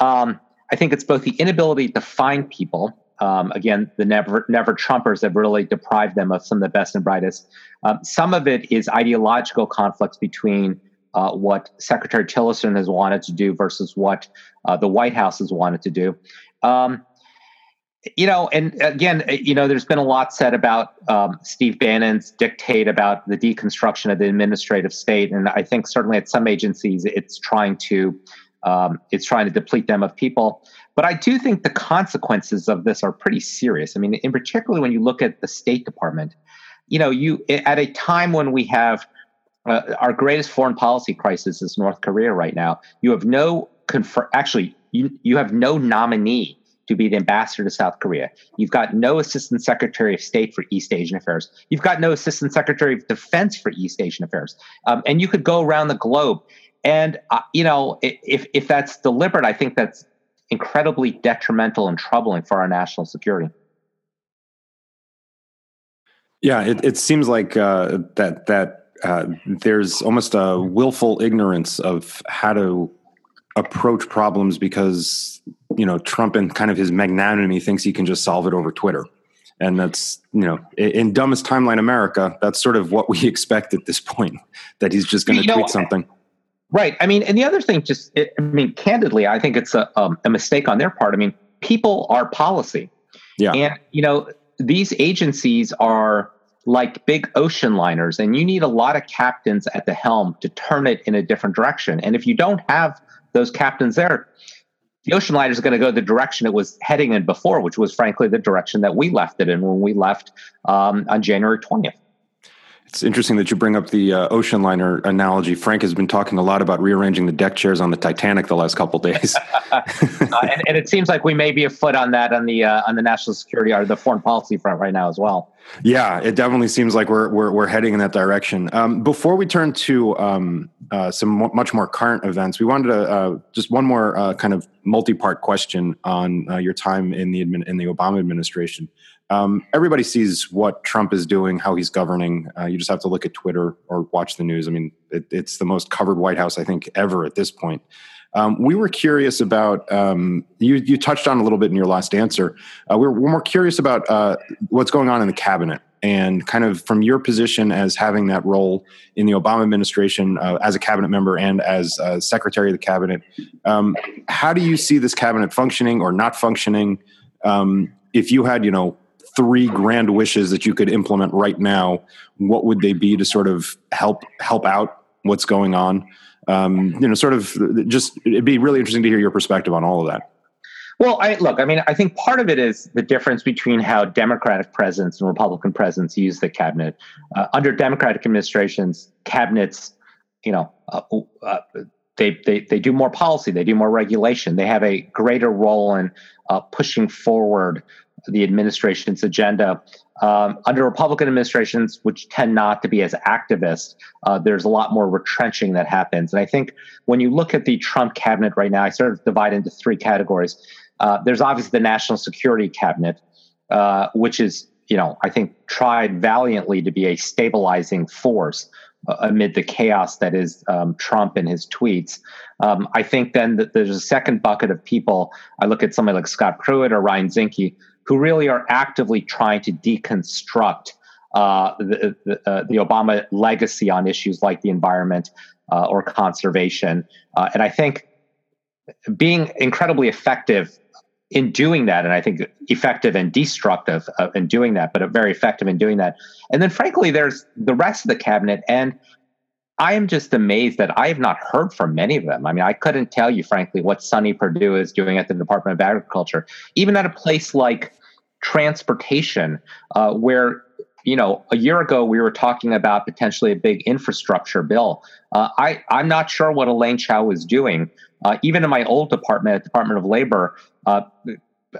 um, I think it's both the inability to find people. Um, again, the never never Trumpers have really deprived them of some of the best and brightest. Um, some of it is ideological conflicts between uh, what Secretary Tillerson has wanted to do versus what uh, the White House has wanted to do. Um, you know, and again, you know, there's been a lot said about um, Steve Bannon's dictate about the deconstruction of the administrative state, and I think certainly at some agencies it's trying to um, it's trying to deplete them of people. But I do think the consequences of this are pretty serious. I mean, in particular when you look at the State Department, you know, you at a time when we have uh, our greatest foreign policy crisis is North Korea right now. You have no confer- actually you you have no nominee to be the ambassador to South Korea. You've got no assistant secretary of state for East Asian affairs. You've got no assistant secretary of defense for East Asian affairs. Um, and you could go around the globe. And uh, you know, if if that's deliberate, I think that's incredibly detrimental and troubling for our national security. Yeah, it, it seems like uh, that that uh, there's almost a willful ignorance of how to approach problems because you know Trump and kind of his magnanimity thinks he can just solve it over Twitter, and that's you know in dumbest timeline America, that's sort of what we expect at this point that he's just going to tweet know, something. Right. I mean, and the other thing, just I mean, candidly, I think it's a um, a mistake on their part. I mean, people are policy. Yeah. And you know, these agencies are like big ocean liners, and you need a lot of captains at the helm to turn it in a different direction. And if you don't have those captains there, the ocean liner is going to go the direction it was heading in before, which was frankly the direction that we left it in when we left um, on January 20th. It's interesting that you bring up the uh, ocean liner analogy. Frank has been talking a lot about rearranging the deck chairs on the Titanic the last couple days, uh, and, and, it seems like we may be afoot on that on the uh, on the national security or the foreign policy front right now as well. Yeah, it definitely seems like we're we're, we're heading in that direction. Um, before we turn to um, uh, some much more current events, we wanted to uh, just one more uh, kind of multi-part question on uh, your time in the admin, in the Obama administration. Um, everybody sees what Trump is doing, how he's governing. Uh, you just have to look at Twitter or watch the news. I mean, it, it's the most covered White House I think ever at this point. Um, we were curious about um, you. You touched on a little bit in your last answer. Uh, we're, we're, more curious about uh, what's going on in the cabinet and kind of from your position as having that role in the Obama administration uh, as a cabinet member and as secretary of the cabinet. Um, how do you see this cabinet functioning or not functioning? Um, if you had, you know, three grand wishes that you could implement right now, what would they be to sort of help help out what's going on? um, you know, sort of just it'd be really interesting to hear your perspective on all of that. Well, I look, I mean, I think part of it is the difference between how Democratic presidents and Republican presidents use the cabinet. Uh, under Democratic administrations, cabinets, you know, uh, uh, they, they they do more policy, they do more regulation, they have a greater role in uh, pushing forward the administration's agenda. Um, under Republican administrations, which tend not to be as activist, uh, there's a lot more retrenching that happens. And I think when you look at the Trump cabinet right now, I sort of divide into three categories. Uh, there's obviously the national security cabinet, uh, which is, you know, I think tried valiantly to be a stabilizing force uh, amid the chaos that is um, Trump and his tweets. Um, I think then that there's a second bucket of people. I look at somebody like Scott Pruitt or Ryan Zinke, who really are actively trying to deconstruct uh, the, the, uh, the, Obama legacy on issues like the environment uh, or conservation. Uh, and I think being incredibly effective in doing that, and I think effective and destructive uh, in doing that, but very effective in doing that. And then, frankly, there's the rest of the cabinet. And I am just amazed that I have not heard from many of them. I mean, I couldn't tell you, frankly, what Sonny Perdue is doing at the Department of Agriculture, even at a place like transportation, uh, where you know a year ago we were talking about potentially a big infrastructure bill. Uh, I I'm not sure what Elaine Chao is doing. Uh, even in my old department, at Department of Labor, uh,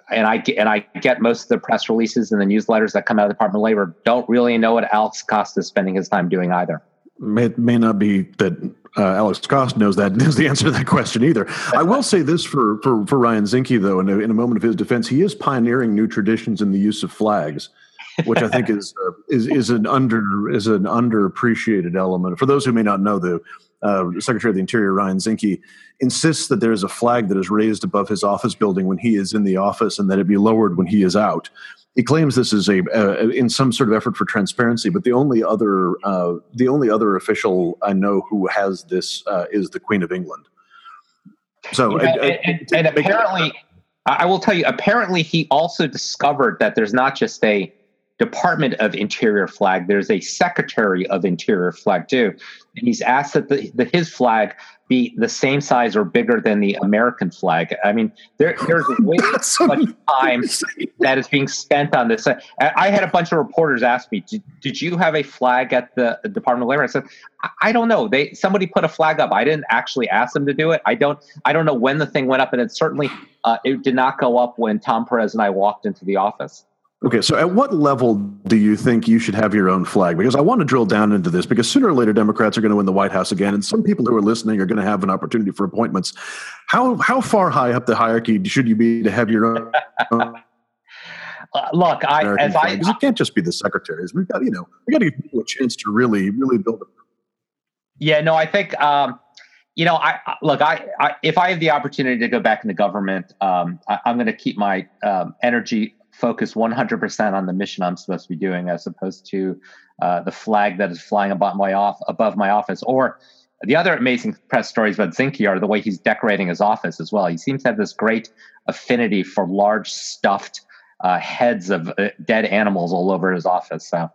and I get, and I get most of the press releases and the newsletters that come out of the Department of Labor. Don't really know what Alex Acosta is spending his time doing either. May may not be that uh, Alex Acosta knows that knows the answer to that question either. I will say this for for, for Ryan Zinke though, in a, in a moment of his defense, he is pioneering new traditions in the use of flags, which I think is uh, is is an under is an underappreciated element. For those who may not know, the uh, Secretary of the Interior Ryan Zinke insists that there is a flag that is raised above his office building when he is in the office, and that it be lowered when he is out he claims this is a uh, in some sort of effort for transparency. But the only other uh, the only other official I know who has this uh, is the Queen of England. So yeah, and, and, and apparently, I will tell you. Apparently, he also discovered that there's not just a Department of Interior flag. There's a Secretary of Interior flag too, and he's asked that the, the his flag be the same size or bigger than the American flag. I mean, there, there's way too much time that is being spent on this. I had a bunch of reporters ask me, did, did you have a flag at the Department of Labor? I said, I don't know. They somebody put a flag up. I didn't actually ask them to do it. I don't. I don't know when the thing went up, and it certainly uh, it did not go up when Tom Perez and I walked into the office. Okay, so at what level do you think you should have your own flag? Because I want to drill down into this because sooner or later Democrats are going to win the White House again, and some people who are listening are going to have an opportunity for appointments. How how far high up the hierarchy should you be to have your own? uh, look, I American as flag? I because it can't just be the secretaries. We've got you know we got to give people a chance to really really build. it. Yeah, no, I think. Um, you know, I look. I, I, if I have the opportunity to go back into government, um, I, am going to keep my um, energy focus 100% on the mission I'm supposed to be doing as opposed to uh, the flag that is flying above my off above my office. Or the other amazing press stories about Zinke are the way he's decorating his office as well. He seems to have this great affinity for large stuffed uh, heads of uh, dead animals all over his office. So,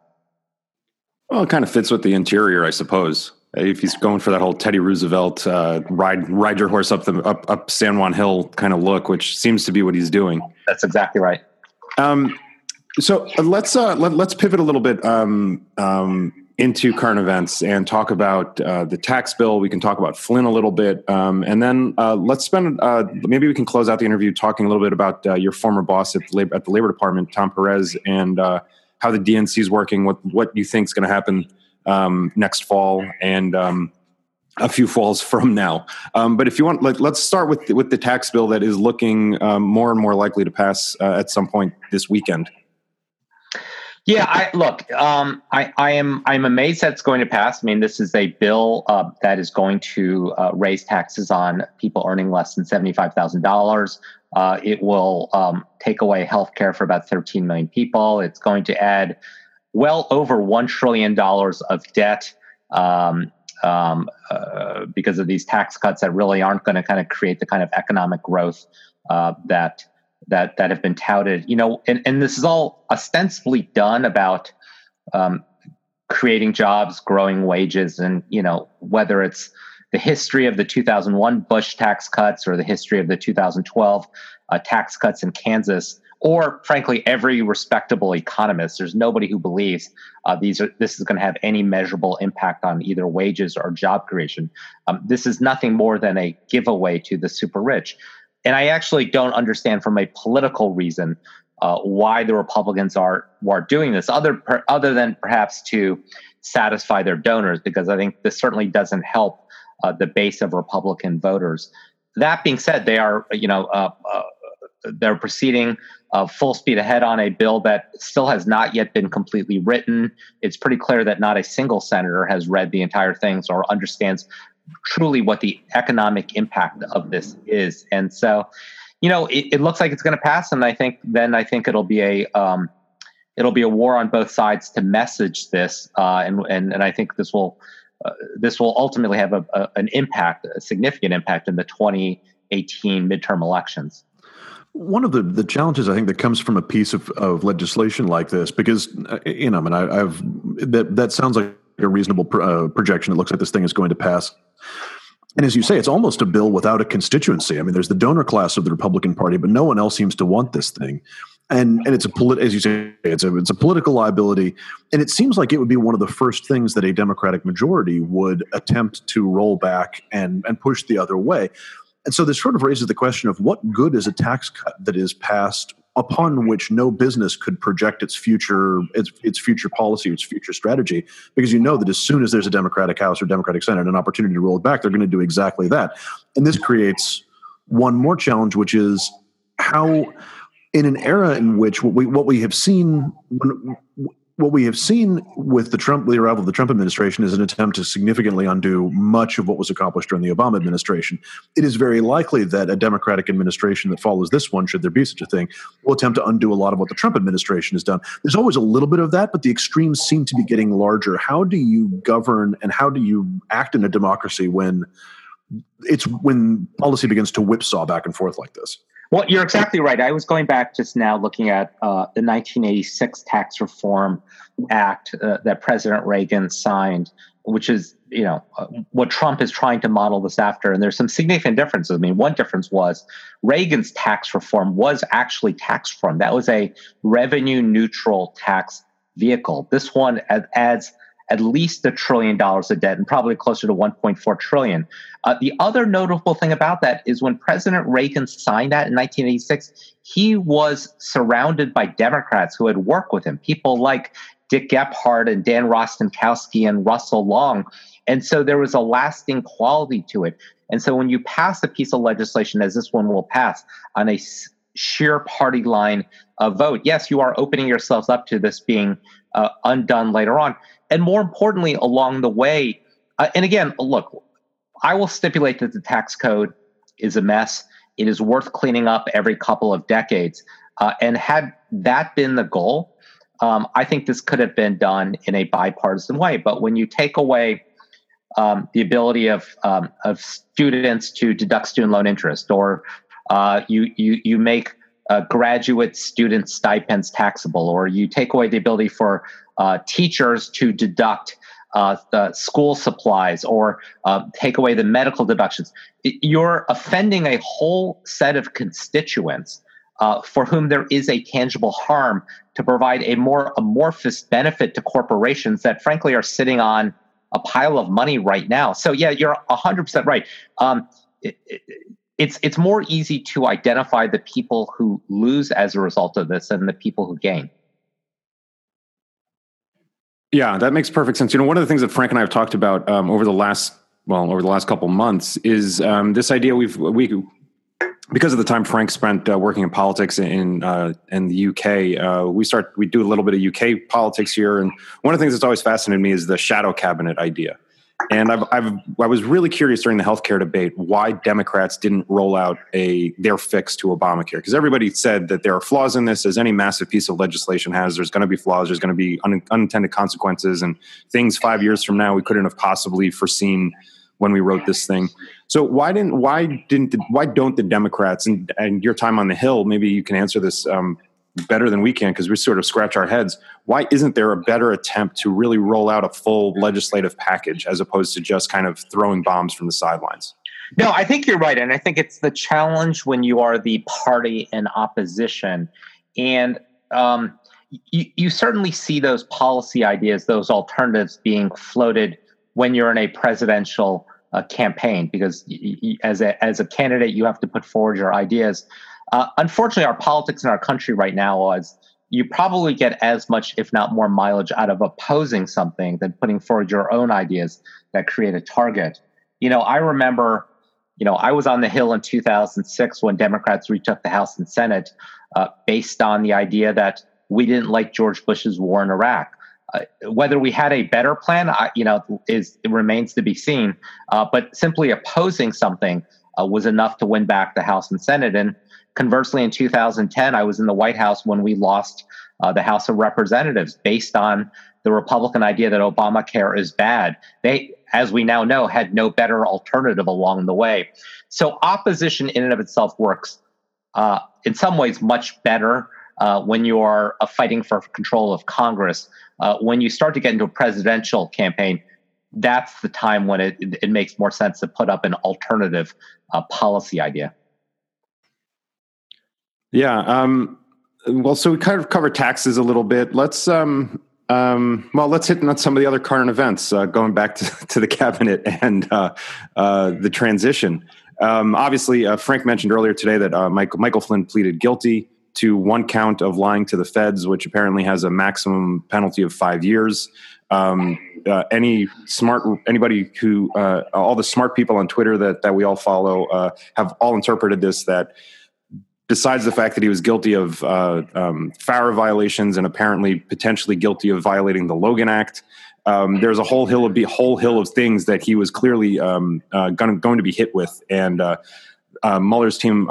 well, it kind of fits with the interior, I suppose. If he's going for that whole Teddy Roosevelt uh, ride ride your horse up the up, up San Juan Hill kind of look, which seems to be what he's doing. That's exactly right. Um, so uh, let's uh, let, us pivot a little bit um, um, into current events and talk about uh, the tax bill. We can talk about Flynn a little bit, um, and then uh, let's spend uh, maybe we can close out the interview talking a little bit about uh, your former boss at the labor, at the Labor Department, Tom Perez, and how the DNC is working. What what you think is going to happen um, next fall, and um, a few falls from now. Um, but if you want, let, us start with the, with the tax bill that is looking um, more and more likely to pass uh, at some point this weekend. Yeah, I look. Um, I, I am I'm amazed that it's going to pass. I mean, this is a bill uh, that is going to uh, raise taxes on people earning less than seventy five thousand uh, dollars. It will um, take away health care for about thirteen million people. It's going to add well over one trillion dollars of debt. Um, um, uh, because of these tax cuts that really aren't going to kind of create the kind of economic growth uh, that that that have been touted. You know, and, and this is all ostensibly done about um, creating jobs, growing wages, and you know whether it's the history of the 2001 Bush tax cuts or the history of the 2012 uh, tax cuts in Kansas or frankly, every respectable economist. There's nobody who believes uh, these are this is going to have any measurable impact on either wages or job creation. Um, this is nothing more than a giveaway to the super rich, and I actually don't understand from a political reason uh, why the Republicans are are doing this, other per, other than perhaps to satisfy their donors, because I think this certainly doesn't help uh, the base of Republican voters. That being said, they are you know uh, uh, they're proceeding uh, full speed ahead on a bill that still has not yet been completely written. It's pretty clear that not a single senator has read the entire thing or understands truly what the economic impact of this is. And so, you know, it, it looks like it's going to pass, and I think then I think it'll be a um, it'll be a war on both sides to message this, uh, and and and I think this will. Uh, this will ultimately have a, a, an impact, a significant impact in the 2018 midterm elections. One of the, the challenges I think that comes from a piece of, of legislation like this, because uh, you know, I mean, I, have that that sounds like a reasonable uh, projection. It looks like this thing is going to pass. And as you say, it's almost a bill without a constituency. I mean, there's the donor class of the Republican Party, but no one else seems to want this thing. And and it's a polit- as you say, it's a it's a political liability. And it seems like it would be one of the first things that a Democratic majority would attempt to roll back and and push the other way. And so this sort of raises the question of what good is a tax cut that is passed upon which no business could project its future its, its future policy its future strategy? Because you know that as soon as there's a democratic house or democratic senate an opportunity to roll it back they're going to do exactly that. And this creates one more challenge which is how in an era in which what we what we have seen what we have seen with the Trump, the arrival of the Trump administration, is an attempt to significantly undo much of what was accomplished during the Obama administration. It is very likely that a Democratic administration that follows this one, should there be such a thing, will attempt to undo a lot of what the Trump administration has done. There's always a little bit of that, but the extremes seem to be getting larger. How do you govern and how do you act in a democracy when it's when policy begins to whipsaw back and forth like this? Well, you're exactly right. I was going back just now looking at uh, the 1986 Tax Reform Act uh, that President Reagan signed which is you know uh, what Trump is trying to model this after. And there's some significant differences. I mean, one difference was Reagan's tax reform was actually tax reform. That was a revenue neutral tax vehicle. This one adds at least a trillion dollars of debt and probably closer to 1.4 trillion. Uh, the other notable thing about that is when President Reagan signed that in 1986, he was surrounded by Democrats who had worked with him, people like Dick Gephardt and Dan Rostenkowski and Russell Long. And so there was a lasting quality to it. And so when you pass a piece of legislation, as this one will pass, on a sheer party line uh, vote, yes, you are opening yourselves up to this being uh, undone later on. And more importantly, along the way, uh, and again, look, I will stipulate that the tax code is a mess. It is worth cleaning up every couple of decades. Uh, and had that been the goal, um, I think this could have been done in a bipartisan way. But when you take away um, the ability of um, of students to deduct student loan interest, or uh, you you you make uh, graduate student stipends taxable, or you take away the ability for uh, teachers to deduct uh, the school supplies or uh, take away the medical deductions. You're offending a whole set of constituents uh, for whom there is a tangible harm to provide a more amorphous benefit to corporations that frankly are sitting on a pile of money right now. So yeah, you're 100% right. Um, it, it, it's it's more easy to identify the people who lose as a result of this than the people who gain. Yeah, that makes perfect sense. You know, one of the things that Frank and I have talked about um, over the last well over the last couple months is um, this idea we've we because of the time Frank spent uh, working in politics in uh, in the UK, uh, we start we do a little bit of UK politics here, and one of the things that's always fascinated me is the shadow cabinet idea. And I've, I've I was really curious during the healthcare debate why Democrats didn't roll out a their fix to Obamacare because everybody said that there are flaws in this, as any massive piece of legislation has. There's going to be flaws. There's going to be un, unintended consequences and things five years from now we couldn't have possibly foreseen when we wrote this thing. So why didn't why didn't why don't the Democrats and and your time on the Hill? Maybe you can answer this um, better than we can because we sort of scratch our heads. Why isn't there a better attempt to really roll out a full legislative package as opposed to just kind of throwing bombs from the sidelines? No, I think you're right, and I think it's the challenge when you are the party in opposition, and um, you, you certainly see those policy ideas, those alternatives being floated when you're in a presidential uh, campaign because y- y- as a as a candidate you have to put forward your ideas. Uh, unfortunately, our politics in our country right now is you probably get as much, if not more, mileage out of opposing something than putting forward your own ideas that create a target. You know, I remember, you know, I was on the Hill in 2006 when Democrats retook the House and Senate uh, based on the idea that we didn't like George Bush's war in Iraq. Uh, whether we had a better plan, I, you know, is remains to be seen. Uh, but simply opposing something uh, was enough to win back the House and Senate. And conversely, in 2010, I was in the White House when we lost uh, the House of Representatives based on the Republican idea that Obamacare is bad. They, as we now know, had no better alternative along the way. So opposition in and of itself works uh, in some ways much better uh, when you are uh, fighting for control of Congress. Uh, when you start to get into a presidential campaign, that's the time when it, it makes more sense to put up an alternative uh, policy idea. Yeah. Um, well, so we kind of covered taxes a little bit. Let's um, um, well, let's hit on some of the other current events. Uh, going back to, to, the cabinet and uh, uh, the transition. Um, obviously, uh, Frank mentioned earlier today that uh, Michael, Michael Flynn pleaded guilty to one count of lying to the feds, which apparently has a maximum penalty of five years. Um, uh, any smart anybody who uh, all the smart people on Twitter that that we all follow uh, have all interpreted this that besides the fact that he was guilty of uh, um, FARA violations and apparently potentially guilty of violating the Logan Act. Um, there's a whole hill of whole hill of things that he was clearly um, uh, going, going to be hit with, and uh, Mueller's team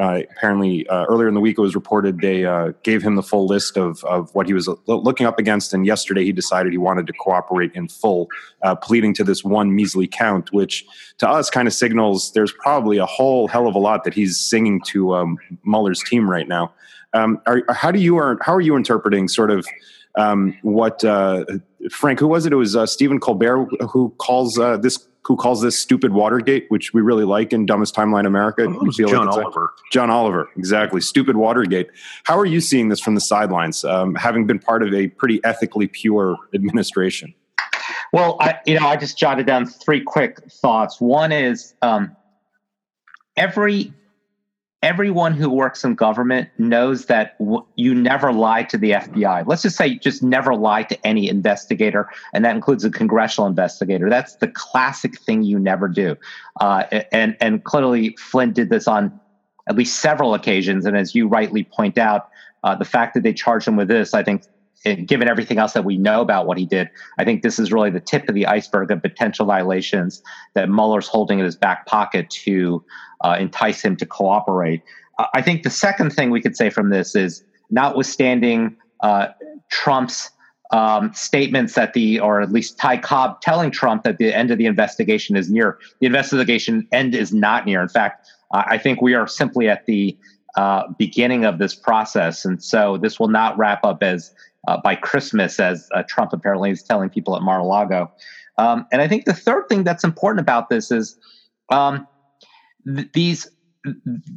uh, apparently uh, earlier in the week it was reported they uh, gave him the full list of, of what he was looking up against and yesterday he decided he wanted to cooperate in full uh, pleading to this one measly count which to us kind of signals there's probably a whole hell of a lot that he's singing to um, Mueller's team right now um, are, how do you are, how are you interpreting sort of um, what uh, Frank, who was it? It was uh, Stephen Colbert who calls this who calls this stupid Watergate, which we really like in Dumbest Timeline America. Oh, John like Oliver. A, John Oliver, exactly. Stupid Watergate. How are you seeing this from the sidelines, um, having been part of a pretty ethically pure administration? Well, I, you know, I just jotted down three quick thoughts. One is um, every everyone who works in government knows that w- you never lie to the FBI. Let's just say just never lie to any investigator, and that includes a congressional investigator. That's the classic thing you never do. Uh, and and clearly Flynn did this on at least several occasions. And as you rightly point out, uh, the fact that they charged him with this, I think. Given everything else that we know about what he did, I think this is really the tip of the iceberg of potential violations that Mueller's holding in his back pocket to uh, entice him to cooperate. Uh, I think the second thing we could say from this is, notwithstanding uh, Trump's um, statements that the, or at least Ty Cobb telling Trump that the end of the investigation is near, the investigation end is not near. In fact, I think we are simply at the uh, beginning of this process, and so this will not wrap up as uh, by Christmas, as uh, Trump apparently is telling people at Mar-a-Lago. Um, and I think the third thing that's important about this is um, these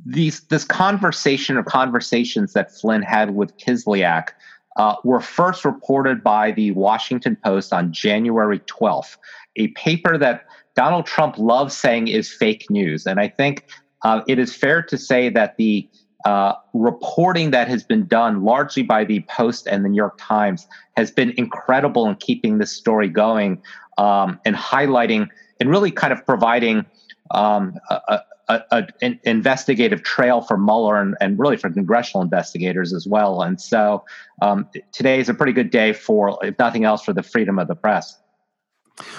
these this conversation or conversations that Flynn had with Kislyak uh, were first reported by the Washington Post on January 12th, a paper that Donald Trump loves saying is fake news. And I think uh, it is fair to say that the uh, reporting that has been done largely by the Post and the New York Times has been incredible in keeping this story going um, and highlighting and really kind of providing um, a, a, a, an investigative trail for Mueller and, and, really for congressional investigators as well. And so um, today is a pretty good day for, if nothing else, for the freedom of the press.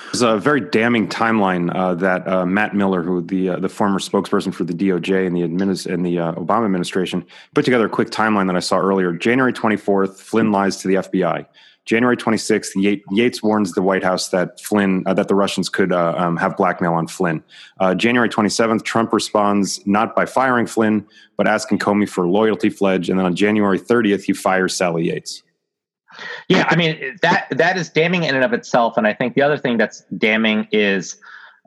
There's a very damning timeline uh, that uh, Matt Miller, who the uh, the former spokesperson for the DOJ and the administ- and the uh, Obama administration, put together a quick timeline that I saw earlier. January 24th, Flynn lies to the FBI. January 26th, Yates warns the White House that Flynn, uh, that the Russians could uh, um, have blackmail on Flynn. January 27th, Trump responds not by firing Flynn, but asking Comey for loyalty pledge. And then on January 30th, he fires Sally Yates. Yeah, I mean that that is damning in and of itself, and I think the other thing that's damning is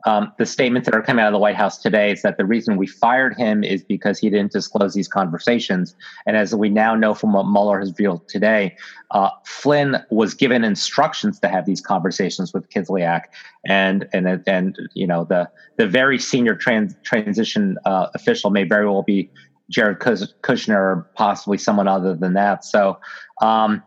um, the statements that are coming out of the White House today is that the reason we fired him is because he didn't disclose these conversations. And as we now know from what Mueller has revealed today, uh, Flynn was given instructions to have these conversations with Kislyak, and and and you know the the very senior trans, transition uh, official may very well be Jared Kushner or possibly someone other than that. So um,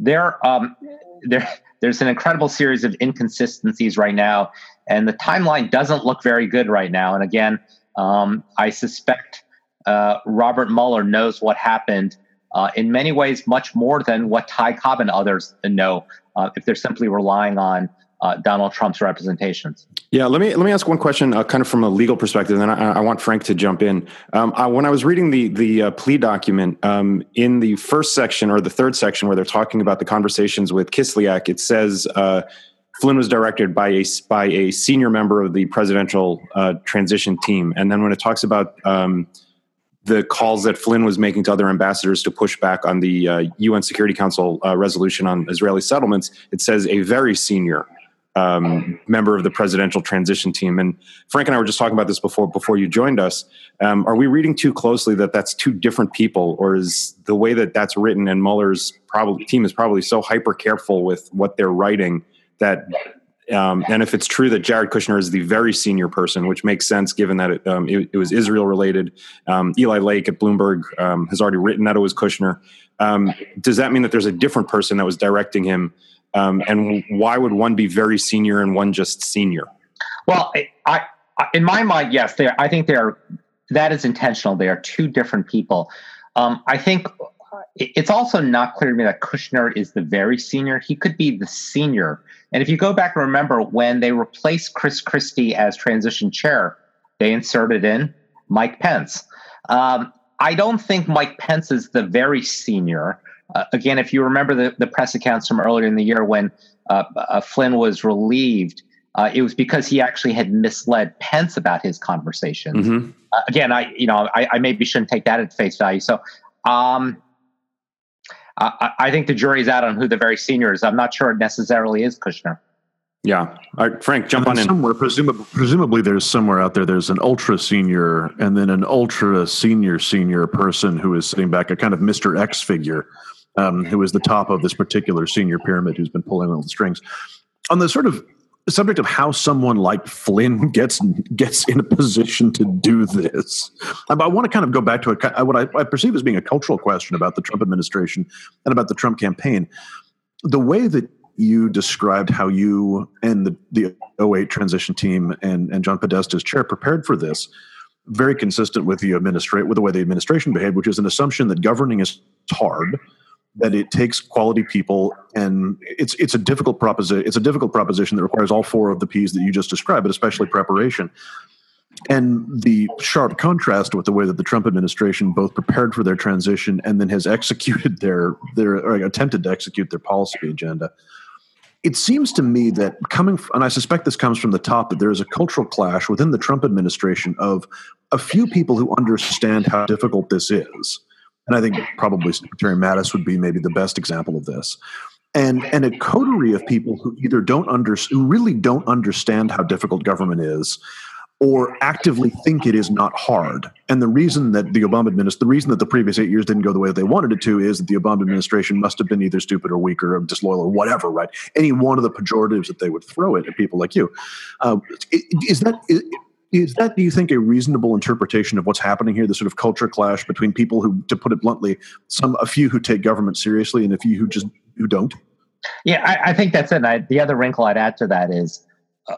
there um, there there's an incredible series of inconsistencies right now and the timeline doesn't look very good right now. And again, um, I suspect uh, Robert Mueller knows what happened uh, in many ways much more than what Ty Cobb and others know uh, if they're simply relying on uh, Donald Trump's representations. Yeah, let me let me ask one question, uh, kind of from a legal perspective, and then I, I want Frank to jump in. Um, I, when I was reading the the uh, plea document um, in the first section or the third section where they're talking about the conversations with Kislyak, it says uh, Flynn was directed by a by a senior member of the presidential uh, transition team, and then when it talks about um, the calls that Flynn was making to other ambassadors to push back on the uh, UN Security Council uh, resolution on Israeli settlements, it says a very senior um, member of the presidential transition team. And Frank and I were just talking about this before before you joined us. Um, are we reading too closely that that's two different people, or is the way that that's written and Mueller's probably team is probably so hyper careful with what they're writing? that um, and if it's true that Jared Kushner is the very senior person, which makes sense given that it, um, it, it was Israel related, um, Eli Lake at Bloomberg um, has already written that it was Kushner. Does that mean that there's a different person that was directing him? Um, and why would one be very senior and one just senior? Well, I, I in my mind, yes, they are, I think they are. That is intentional. They are two different people. I think it's also not clear to me that Kushner is the very senior. He could be the senior and if you go back and remember when they replaced Chris Christie as transition chair, they inserted in Mike Pence. Um, I don't think Mike Pence is the very senior. Uh, again, if you remember the, the press accounts from earlier in the year when uh, uh, Flynn was relieved, uh, it was because he actually had misled Pence about his conversations. Mm-hmm. Uh, again, I you know I, I, maybe shouldn't take that at face value. So um, I, I think the jury's out on who the very senior is. I'm not sure it necessarily is Kushner. Yeah, Frank, jump on in. Somewhere, presumably, presumably, there's somewhere out there. There's an ultra senior, and then an ultra senior senior person who is sitting back, a kind of Mister X figure, um, who is the top of this particular senior pyramid, who's been pulling all the strings. On the sort of subject of how someone like Flynn gets gets in a position to do this, I want to kind of go back to a, what I, I perceive as being a cultural question about the Trump administration and about the Trump campaign. The way that you described how you and the, the 08 transition team and, and John Podesta's chair prepared for this, very consistent with the administrate with the way the administration behaved, which is an assumption that governing is hard, that it takes quality people, and it's it's a difficult proposition. It's a difficult proposition that requires all four of the P's that you just described, but especially preparation. And the sharp contrast with the way that the Trump administration both prepared for their transition and then has executed their their attempted to execute their policy agenda it seems to me that coming, and I suspect this comes from the top, that there is a cultural clash within the Trump administration of a few people who understand how difficult this is. And I think probably Secretary Mattis would be maybe the best example of this. And, and a coterie of people who either don't under, who really don't understand how difficult government is, or actively think it is not hard. And the reason that the Obama administration, the reason that the previous eight years didn't go the way that they wanted it to is that the Obama administration must have been either stupid or weak or disloyal or whatever, right? Any one of the pejoratives that they would throw it at people like you. Uh, is that. Is, that, do you think, a reasonable interpretation of what's happening here? The sort of culture clash between people who, to put it bluntly, some a few who take government seriously and a few who just who don't. Yeah, I, I think that's it. I, the other wrinkle I'd add to that is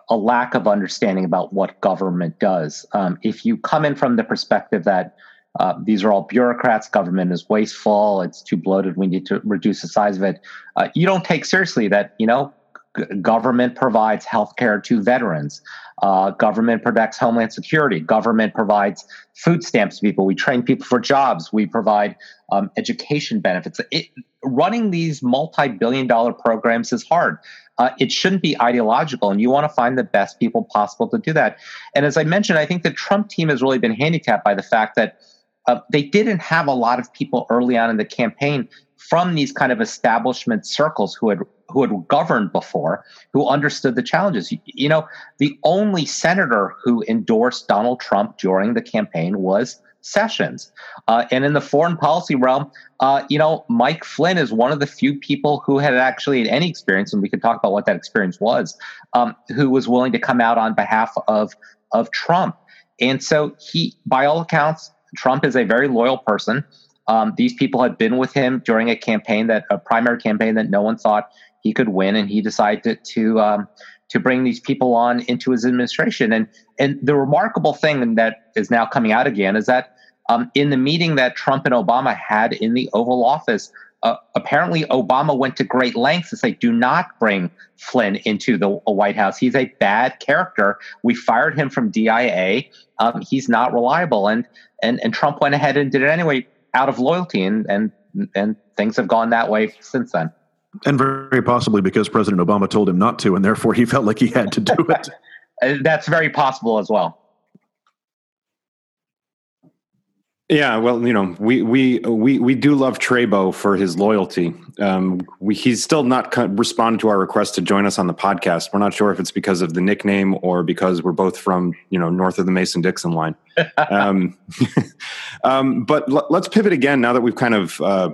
a lack of understanding about what government does. Um, if you come in from the perspective that uh, these are all bureaucrats, government is wasteful, it's too bloated, we need to reduce the size of it, uh, you don't take seriously that, you know, government provides health care to veterans. Uh, government protects homeland security. Government provides food stamps to people. We train people for jobs. We provide um, education benefits. It, running these multi-billion dollar programs is hard uh, it shouldn't be ideological and you want to find the best people possible to do that and as i mentioned i think the trump team has really been handicapped by the fact that uh, they didn't have a lot of people early on in the campaign from these kind of establishment circles who had who had governed before, who understood the challenges. You, you, know, the only senator who endorsed Donald Trump during the campaign was Sessions. Uh, and in the foreign policy realm, uh, you know, Mike Flynn is one of the few people who had actually had any experience, and we can talk about what that experience was, um, who was willing to come out on behalf of of Trump. And so he, by all accounts, Trump is a very loyal person. Um, these people had been with him during a campaign that a primary campaign that no one thought he could win, and he decided to um, to bring these people on into his administration. And and the remarkable thing that is now coming out again is that um, in the meeting that Trump and Obama had in the Oval Office, uh, apparently Obama went to great lengths to say, "Do not bring Flynn into the White House. He's a bad character. We fired him from DIA. Um, he's not reliable." And and and Trump went ahead and did it anyway out of loyalty, and and and things have gone that way since then. And very possibly because President Obama told him not to, and therefore he felt like he had to do it. That's very possible as well. Yeah, well, you know, we we we we do love Trabo for his loyalty. Um, we, he's still not responded to our request to join us on the podcast. We're not sure if it's because of the nickname or because we're both from you know north of the Mason Dixon line. um, um, but l- let's pivot again now that we've kind of uh,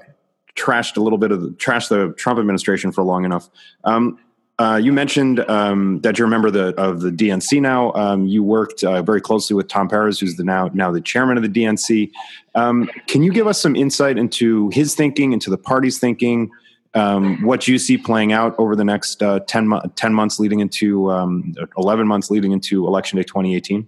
trashed a little bit of the, trashed the Trump administration for long enough. Um, uh, you mentioned um, that you're a member of the, of the DNC now. Um, you worked uh, very closely with Tom Perez, who's the now now the chairman of the DNC. Um, can you give us some insight into his thinking, into the party's thinking, um, what you see playing out over the next uh, 10, mo- 10 months leading into um, 11 months leading into election day 2018?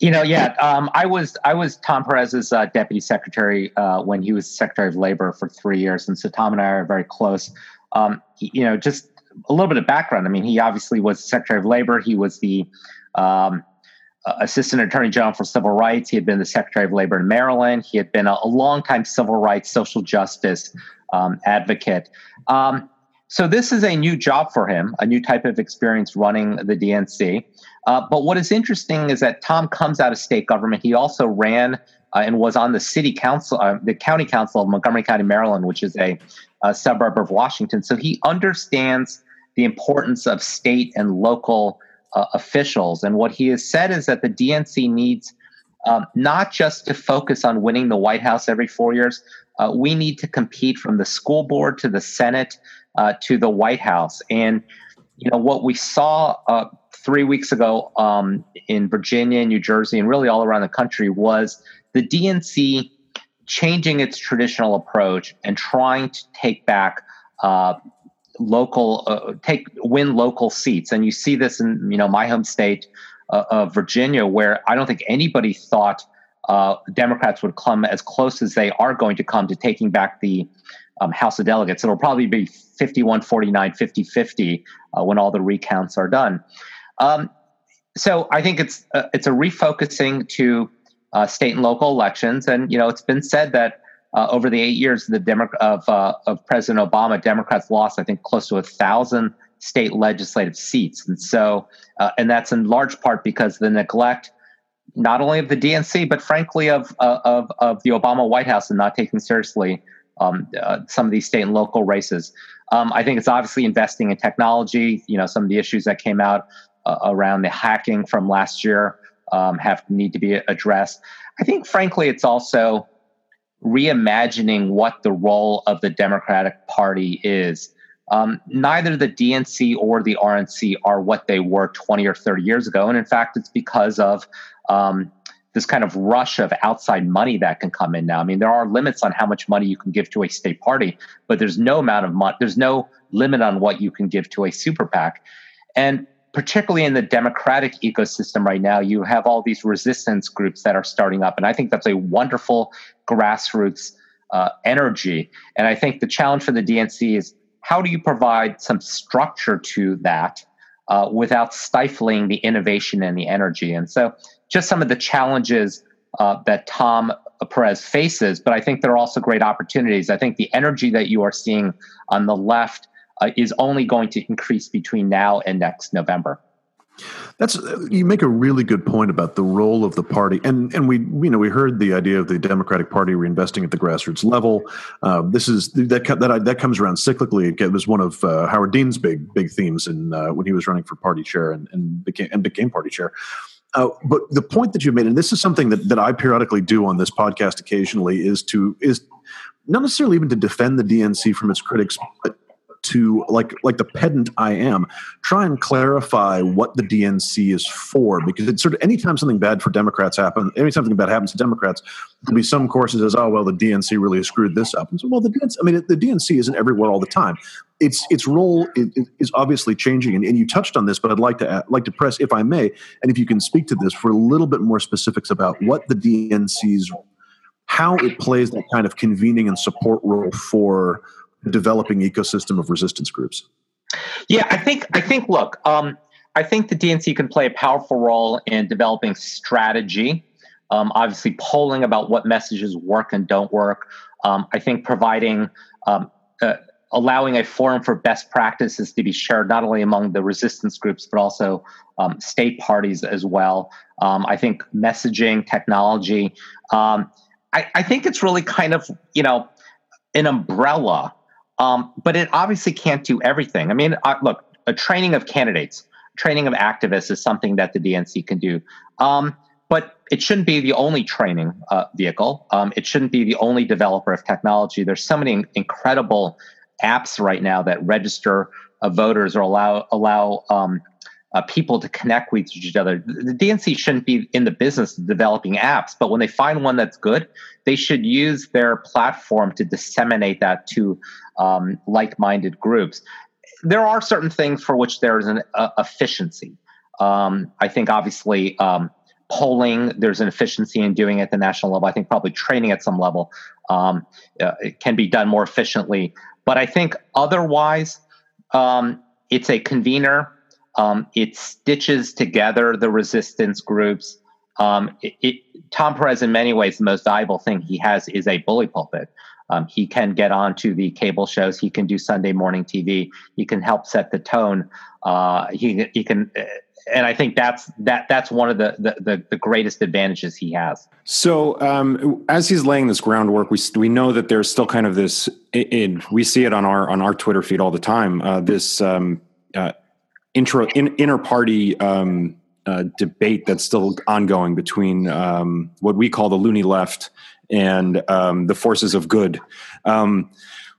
You know, yeah, um, I was I was Tom Perez's uh, deputy secretary uh, when he was secretary of labor for three years, and so Tom and I are very close. Um, you know, just a little bit of background. I mean, he obviously was secretary of labor. He was the um, assistant attorney general for civil rights. He had been the secretary of labor in Maryland. He had been a, a longtime civil rights, social justice um, advocate. Um, so this is a new job for him, a new type of experience running the DNC. Uh, but what is interesting is that Tom comes out of state government. He also ran uh, and was on the city council, uh, the county council of Montgomery County, Maryland, which is a, a, suburb of Washington. So he understands the importance of state and local uh, officials. And what he has said is that the DNC needs um, not just to focus on winning the White House every four years. Uh, we need to compete from the school board to the Senate uh, to the White House. And you know what we saw uh, three weeks ago um, in Virginia, and New Jersey, and really all around the country was the DNC changing its traditional approach and trying to take back uh, local, uh, take win local seats. And you see this in you know my home state uh, of Virginia, where I don't think anybody thought uh, Democrats would come as close as they are going to come to taking back the um, House of Delegates. It'll probably be 51 49, 50 50 uh, when all the recounts are done. Um, so I think it's uh, it's a refocusing to uh, state and local elections, and you know it's been said that uh, over the eight years the Demo- of uh, of President Obama, Democrats lost I think close to a thousand state legislative seats. And so, and that's in large part because the neglect, not only of the DNC, but frankly of, of, of the Obama White House and not taking seriously um, uh, some of these state and local races. Um, I think it's obviously investing in technology. You know, some of the issues that came out uh, around the hacking from last year um, have need to be addressed. I think, frankly, it's also reimagining what the role of the Democratic Party is. Um, neither the DNC or the RNC are what they were 20 or 30 years ago. And in fact, it's because of um, this kind of rush of outside money that can come in now. I mean, there are limits on how much money you can give to a state party, but there's no amount of money, there's no limit on what you can give to a super PAC. And particularly in the democratic ecosystem right now, you have all these resistance groups that are starting up. And I think that's a wonderful grassroots uh, energy. And I think the challenge for the DNC is how do you provide some structure to that uh, without stifling the innovation and the energy? And so, just some of the challenges uh, that Tom Perez faces, but I think there are also great opportunities. I think the energy that you are seeing on the left uh, is only going to increase between now and next November. That's you make a really good point about the role of the party, and and we you know we heard the idea of the Democratic Party reinvesting at the grassroots level. Uh, this is that that that comes around cyclically. It was one of uh, Howard Dean's big big themes in uh, when he was running for party chair and, and became and became party chair. Uh, but the point that you made, and this is something that, that I periodically do on this podcast occasionally, is to is not necessarily even to defend the DNC from its critics, but to like like the pedant I am, try and clarify what the DNC is for because it's sort of anytime something bad for Democrats happen, anytime something bad happens to Democrats, there'll be some courses as oh well the DNC really screwed this up. And so well the DNC, I mean the DNC isn't everywhere all the time. Its its role is obviously changing, and, and you touched on this, but I'd like to like to press, if I may, and if you can speak to this for a little bit more specifics about what the DNC's how it plays that kind of convening and support role for developing ecosystem of resistance groups? Yeah, I think I think look, um, I think the DNC can play a powerful role in developing strategy. Um, obviously, polling about what messages work and don't work. Um, I think providing um, uh, allowing a forum for best practices to be shared not only among the resistance groups but also um, state parties as well. Um, I think messaging technology. Um, I, I, think it's really kind of you know an umbrella um, but it obviously can't do everything. I mean, uh, look, a training of candidates, training of activists is something that the DNC can do. Um, but it shouldn't be the only training uh, vehicle. Um, it shouldn't be the only developer of technology. There's so many incredible apps right now that register uh, voters or allow allow um, uh, people to connect with each other. The DNC shouldn't be in the business of developing apps, but when they find one that's good, they should use their platform to disseminate that to um, like-minded groups. There are certain things for which there is an uh, efficiency. Um, I think obviously um, polling, there's an efficiency in doing it at the national level. I think probably training at some level um, uh, can be done more efficiently. But I think otherwise, um, it's a convener um, it stitches together the resistance groups. Um, it, it, Tom Perez, in many ways, the most valuable thing he has is a bully pulpit. Um, he can get onto the cable shows. He can do Sunday morning TV. He can help set the tone. Uh, he he can uh, and I think that's that that's one of the the, the, the greatest advantages he has. So um, as he's laying this groundwork, we we know that there's still kind of this. In, we see it on our on our Twitter feed all the time. Uh, this um, uh, intro in, inner party um, uh, debate that's still ongoing between um, what we call the loony left and um, the forces of good. Um,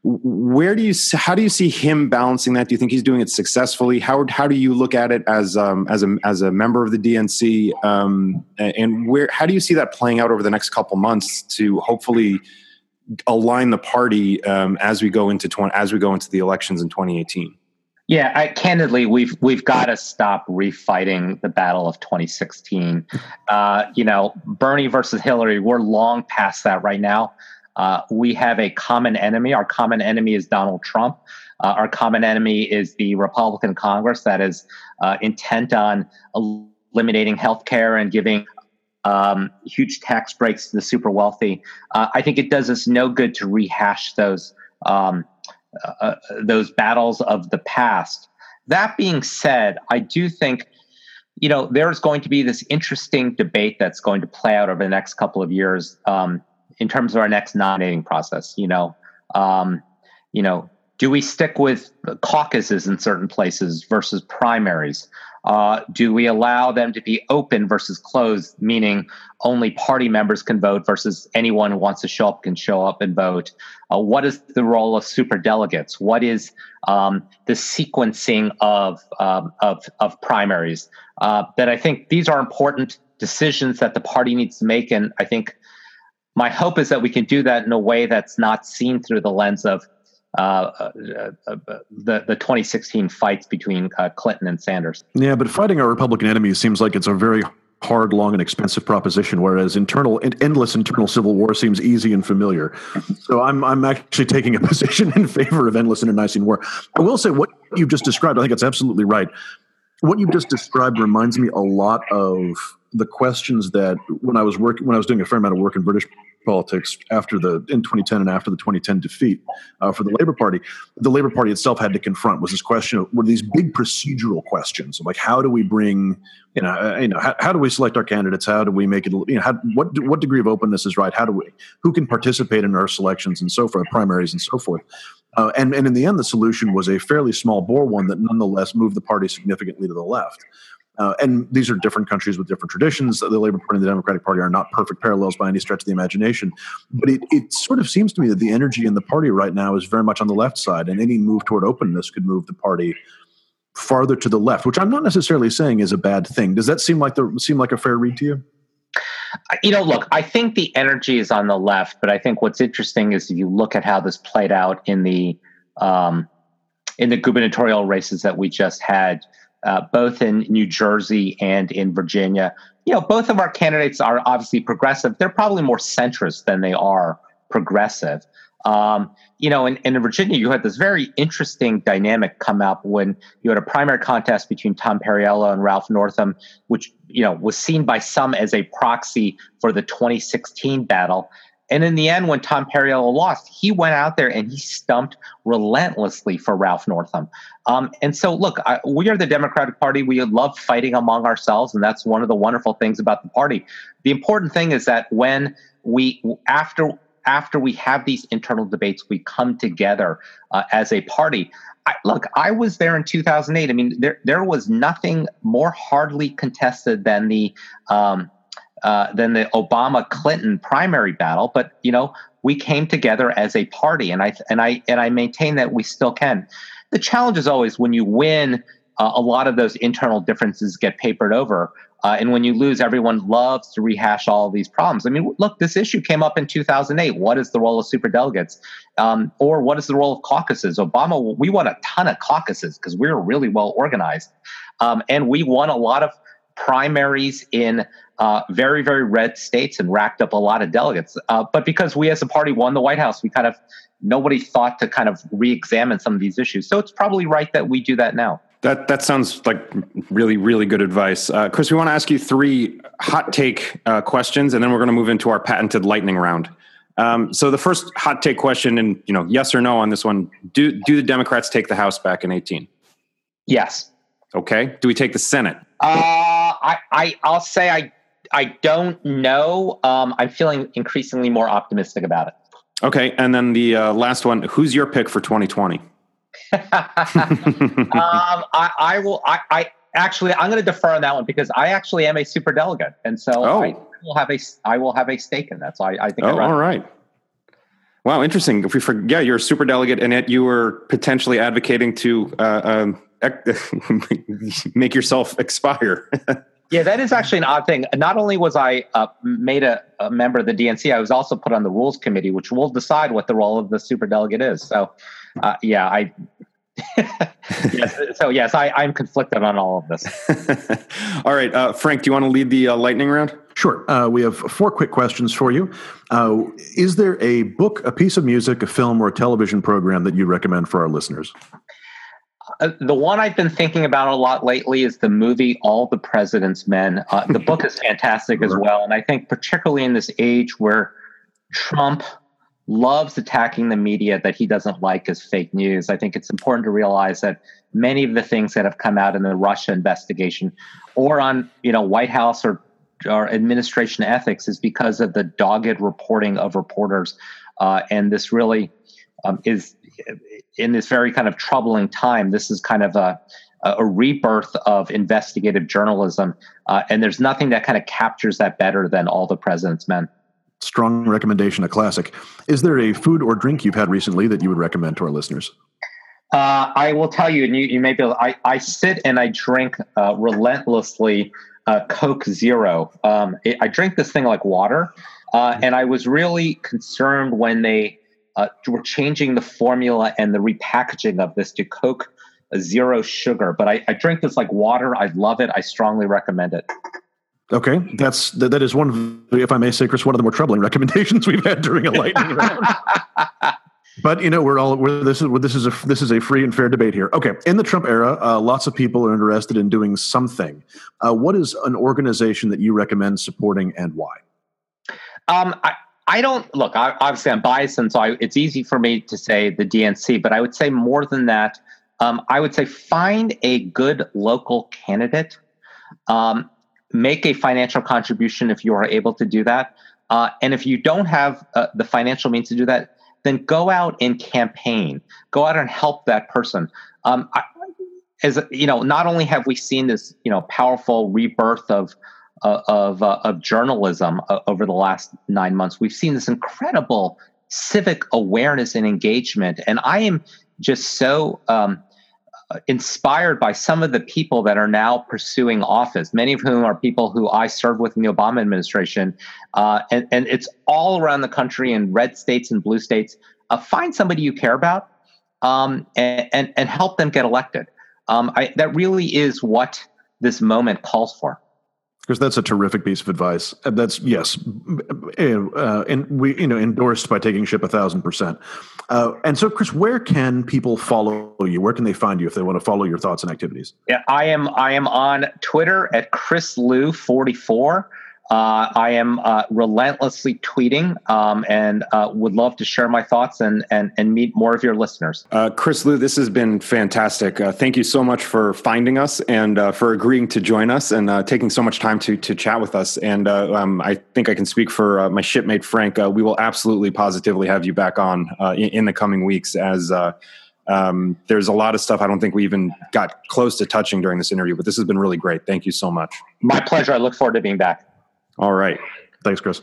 where do you how do you see him balancing that? Do you think he's doing it successfully? How how do you look at it as um, as a as a member of the DNC? Um, and where how do you see that playing out over the next couple months to hopefully align the party as we go into 20, as we go into the elections in 2018? Yeah, I, candidly, we've we've got to stop refighting the battle of 2016. Uh, you know, Bernie versus Hillary, we're long past that right now. Uh, we have a common enemy. Our common enemy is Donald Trump. Uh, our common enemy is the Republican Congress that is uh, intent on eliminating health care and giving um, huge tax breaks to the super wealthy. Uh, I think it does us no good to rehash those um, uh, those battles of the past. That being said, I do think you know there's going to be this interesting debate that's going to play out over the next couple of years. Um, in terms of our next nominating process. You know, um, you know, do we stick with caucuses in certain places versus primaries? Uh, do we allow them to be open versus closed, meaning only party members can vote versus anyone who wants to show up can show up and vote? Uh, what is the role of super delegates? What is um, the sequencing of um, of, of primaries? Uh, that I think these are important decisions that the party needs to make, and I think my hope is that we can do that in a way that's not seen through the lens of uh, uh, uh, the the 2016 fights between uh, Clinton and Sanders. Yeah, but fighting our Republican enemies seems like it's a very hard, long, and expensive proposition, whereas internal and endless internal civil war seems easy and familiar. So I'm I'm actually taking a position in favor of endless internecine war. I will say what you've just described. I think it's absolutely right. What you've just described reminds me a lot of the questions that when I was working when I was doing a fair amount of work in British politics after the in 2010 and after the 2010 defeat uh, for the Labour Party, the Labour Party itself had to confront was this question of were these big procedural questions like how do we bring you know uh, you know how, how do we select our candidates? How do we make it you know how, what what degree of openness is right? How do we who can participate in our selections and so forth primaries and so forth? Uh, and and in the end the solution was a fairly small bore one that nonetheless moved the party significantly to the left. Uh, and these are different countries with different traditions. The Labor Party and the Democratic Party are not perfect parallels by any stretch of the imagination. But it, it sort of seems to me that the energy in the party right now is very much on the left side, and any move toward openness could move the party farther to the left, which I'm not necessarily saying is a bad thing. Does that seem like the seem like a fair read to you? You know, look, I think the energy is on the left, but I think what's interesting is if you look at how this played out in the um, in the gubernatorial races that we just had uh, both in New Jersey and in Virginia. You know, both of our candidates are obviously progressive. They're probably more centrist than they are progressive. Um, you know, in, in Virginia, you had this very interesting dynamic come up when you had a primary contest between Tom Perriello and Ralph Northam, which, you know, was seen by some as a proxy for the 2016 battle. And in the end, when Tom Perriello lost, he went out there and he stumped relentlessly for Ralph Northam. Um, and so, look, I, we are the Democratic Party. We love fighting among ourselves, and that's one of the wonderful things about the party. The important thing is that when we, after after we have these internal debates, we come together uh, as a party. I, look, I was there in 2008. I mean, there there was nothing more hardly contested than the um, uh, than the Obama Clinton primary battle, but you know we came together as a party, and I and I and I maintain that we still can. The challenge is always when you win, uh, a lot of those internal differences get papered over. Uh, and when you lose, everyone loves to rehash all these problems. I mean, look, this issue came up in 2008. What is the role of superdelegates? Um, or what is the role of caucuses? Obama, we won a ton of caucuses because we were really well organized. Um, and we won a lot of primaries in uh, very, very red states and racked up a lot of delegates. Uh, but because we as a party won the White House, we kind of nobody thought to kind of re-examine some of these issues. So it's probably right that we do that now. That that sounds like really really good advice, uh, Chris. We want to ask you three hot take uh, questions, and then we're going to move into our patented lightning round. Um, so the first hot take question, and you know, yes or no on this one: Do do the Democrats take the House back in eighteen? Yes. Okay. Do we take the Senate? I, I I'll say I I don't know. Um, I'm feeling increasingly more optimistic about it. Okay, and then the uh, last one. Who's your pick for 2020? um, I, I, will. I, I actually I'm going to defer on that one because I actually am a super delegate, and so oh. I will have a I will have a stake in that. So I, I think. Oh, all right. Wow, interesting. If we forget, yeah, you're a super delegate, and yet you were potentially advocating to uh, um, make yourself expire. yeah, that is actually an odd thing. Not only was I uh, made a, a, member of the DNC, I was also put on the rules committee, which will decide what the role of the super delegate is. So, uh, yeah, I. yes, so yes, I, I'm conflicted on all of this. all right, uh, Frank, do you want to lead the uh, lightning round? Sure. Uh, we have four quick questions for you. Uh, is there a book, a piece of music, a film, or a television program that you recommend for our listeners? Uh, the one I've been thinking about a lot lately is the movie All the President's Men. Uh, the book is fantastic as well. And I think, particularly in this age where Trump loves attacking the media that he doesn't like as fake news, I think it's important to realize that many of the things that have come out in the Russia investigation or on you know White House or, or administration ethics is because of the dogged reporting of reporters. Uh, and this really um, is in this very kind of troubling time, this is kind of a, a rebirth of investigative journalism. Uh, and there's nothing that kind of captures that better than All the President's Men. Strong recommendation, a classic. Is there a food or drink you've had recently that you would recommend to our listeners? Uh, I will tell you, and you, you may be able, I, I sit and I drink uh, relentlessly uh, Coke Zero. Um, it, I drink this thing like water. Uh, and I was really concerned when they uh, we're changing the formula and the repackaging of this to Coke zero sugar. But I, I drink this like water. I love it. I strongly recommend it. Okay, that's that, that is one of, if I may say, Chris, one of the more troubling recommendations we've had during a lightning round. But you know, we're all we're, this is this is a this is a free and fair debate here. Okay, in the Trump era, uh, lots of people are interested in doing something. Uh, what is an organization that you recommend supporting and why? Um, I, I don't look. I, obviously, I'm biased, and so I, it's easy for me to say the DNC. But I would say more than that. Um, I would say find a good local candidate. Um, make a financial contribution if you are able to do that. Uh, and if you don't have uh, the financial means to do that, then go out and campaign. Go out and help that person. Um, I, as you know, not only have we seen this, you know, powerful rebirth of of, uh, of journalism uh, over the last nine months. We've seen this incredible civic awareness and engagement. And I am just so um, uh, inspired by some of the people that are now pursuing office, many of whom are people who I served with in the Obama administration. Uh, and, and it's all around the country in red states and blue states. Uh, find somebody you care about um, and, and, and, help them get elected. Um, I, that really is what this moment calls for because that's a terrific piece of advice. That's yes, uh, and we you know endorsed by taking ship a thousand percent. Uh, and so, Chris, where can people follow you? Where can they find you if they want to follow your thoughts and activities? Yeah, I am. I am on Twitter at Chris Lu forty four. Uh, I am uh, relentlessly tweeting um, and uh, would love to share my thoughts and, and, and meet more of your listeners. Uh, Chris Lu, this has been fantastic. Uh, thank you so much for finding us and uh, for agreeing to join us and taking so much time to, to chat with us. And um, I think I can speak for my shipmate, Frank. we will absolutely positively have you back on in, in, the coming weeks as um, there's a lot of stuff I don't think we even got close to touching during this interview, but this has been really great. Thank you so much. My pleasure. I look forward to being back. All right. Thanks, Chris.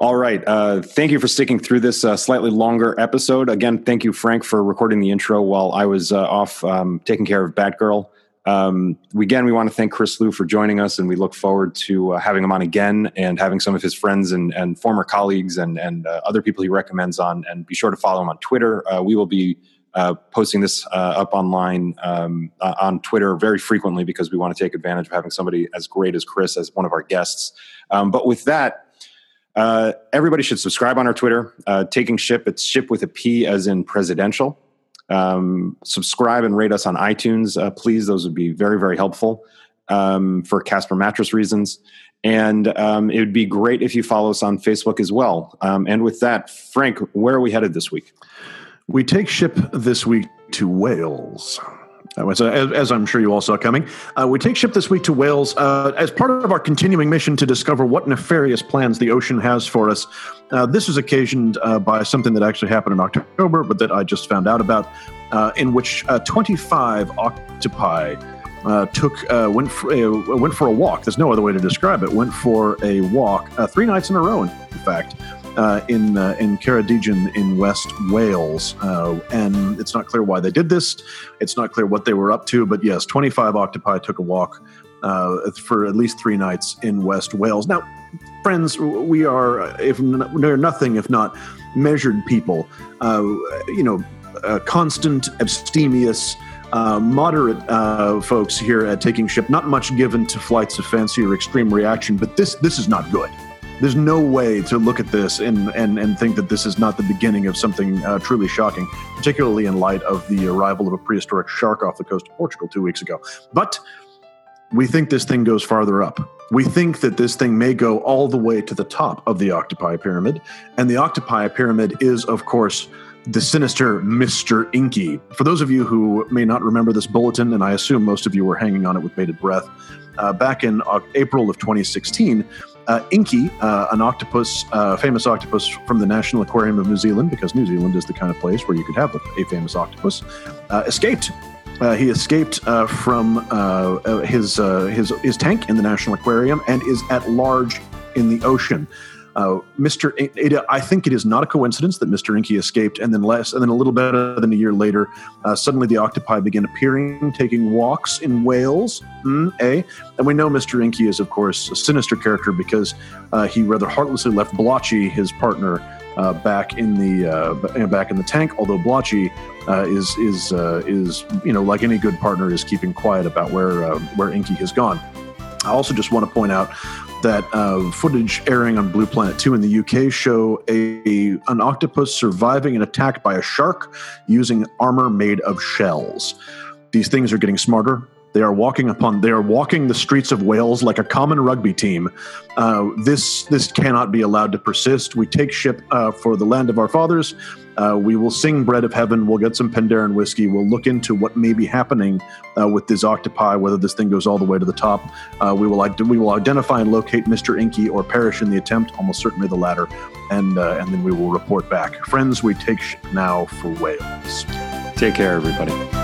All right. Uh, thank you for sticking through this uh, slightly longer episode. Again, thank you, Frank, for recording the intro while I was uh, off um, taking care of Batgirl. Um, again, we want to thank Chris Lu for joining us, and we look forward to uh, having him on again and having some of his friends and, and former colleagues and, and uh, other people he recommends on. And be sure to follow him on Twitter. Uh, we will be uh, posting this uh, up online um, uh, on Twitter very frequently because we want to take advantage of having somebody as great as Chris as one of our guests. Um, but with that, everybody should subscribe on our Twitter. Taking ship, it's ship with a P as in presidential. Um, subscribe and rate us on iTunes, please. Those would be very, very helpful um, for Casper mattress reasons. And um, it would be great if you follow us on Facebook as well. Um, and with that, Frank, where are we headed this week? We take ship this week to Wales. as, as, I'm sure you all saw coming, uh, we take ship this week to Wales uh, as part of our continuing mission to discover what nefarious plans the ocean has for us. Uh, this was occasioned uh, by something that actually happened in October, but that I just found out about, uh, in which uh, 25 octopi took went for, went for a walk. There's no other way to describe it. Went for a walk three nights in a row, in fact uh, in uh, in Ceredigion in West Wales, uh, and it's not clear why they did this. It's not clear what they were up to, but yes, 25 octopi took a walk uh, for at least three nights in West Wales. Now, friends, we are if they're nothing if not measured people. Uh, you know, uh, constant, abstemious. Uh, moderate uh, folks here at Taking Ship, not much given to flights of fancy or extreme reaction, but this this is not good there's no way to look at this and, and, and think that this is not the beginning of something uh, truly shocking, particularly in light of the arrival of a prehistoric shark off the coast of Portugal two weeks ago. But we think this thing goes farther up. We think that this thing may go all the way to the top of the octopi pyramid. And the octopi pyramid is, of course, the sinister Mr. Inky. For those of you who may not remember this bulletin, and I assume most of you were hanging on it with bated breath, uh, back in April of 2016, uh, Inky, uh, an octopus, uh, famous octopus from the National Aquarium of New Zealand, because New Zealand is the kind of place where you could have a, famous octopus, uh, escaped. Uh, he escaped uh, from his his his tank in the National Aquarium and is at large in the ocean. Uh, Mr. It, I think it is not a coincidence that Mr. Inky escaped, and then less, and then a little better than a year later, uh, suddenly the octopi begin appearing, taking walks in Wales. Mm, eh? And we know Mr. Inky is, of course, a sinister character because uh, he rather heartlessly left Blotchy, his partner, uh, back in the uh, back in the tank. Although Blotchy uh, is is is you know like any good partner is keeping quiet about where where Inky has gone. I also just want to point out that uh, footage airing on Blue Planet 2 in the UK show a, an octopus surviving an attack by a shark using armor made of shells. These things are getting smarter. They are walking upon. They are walking the streets of Wales like a common rugby team. Uh, this this cannot be allowed to persist. We take ship uh, for the land of our fathers. Uh, we will sing Bread of Heaven. We'll get some Penderyn whiskey. We'll look into what may be happening uh, with this octopi, whether this thing goes all the way to the top. Uh, we will we will identify and locate Mr. Inky or perish in the attempt, almost certainly the latter, and uh, and then we will report back. Friends, we take ship now for Wales. Take care, everybody.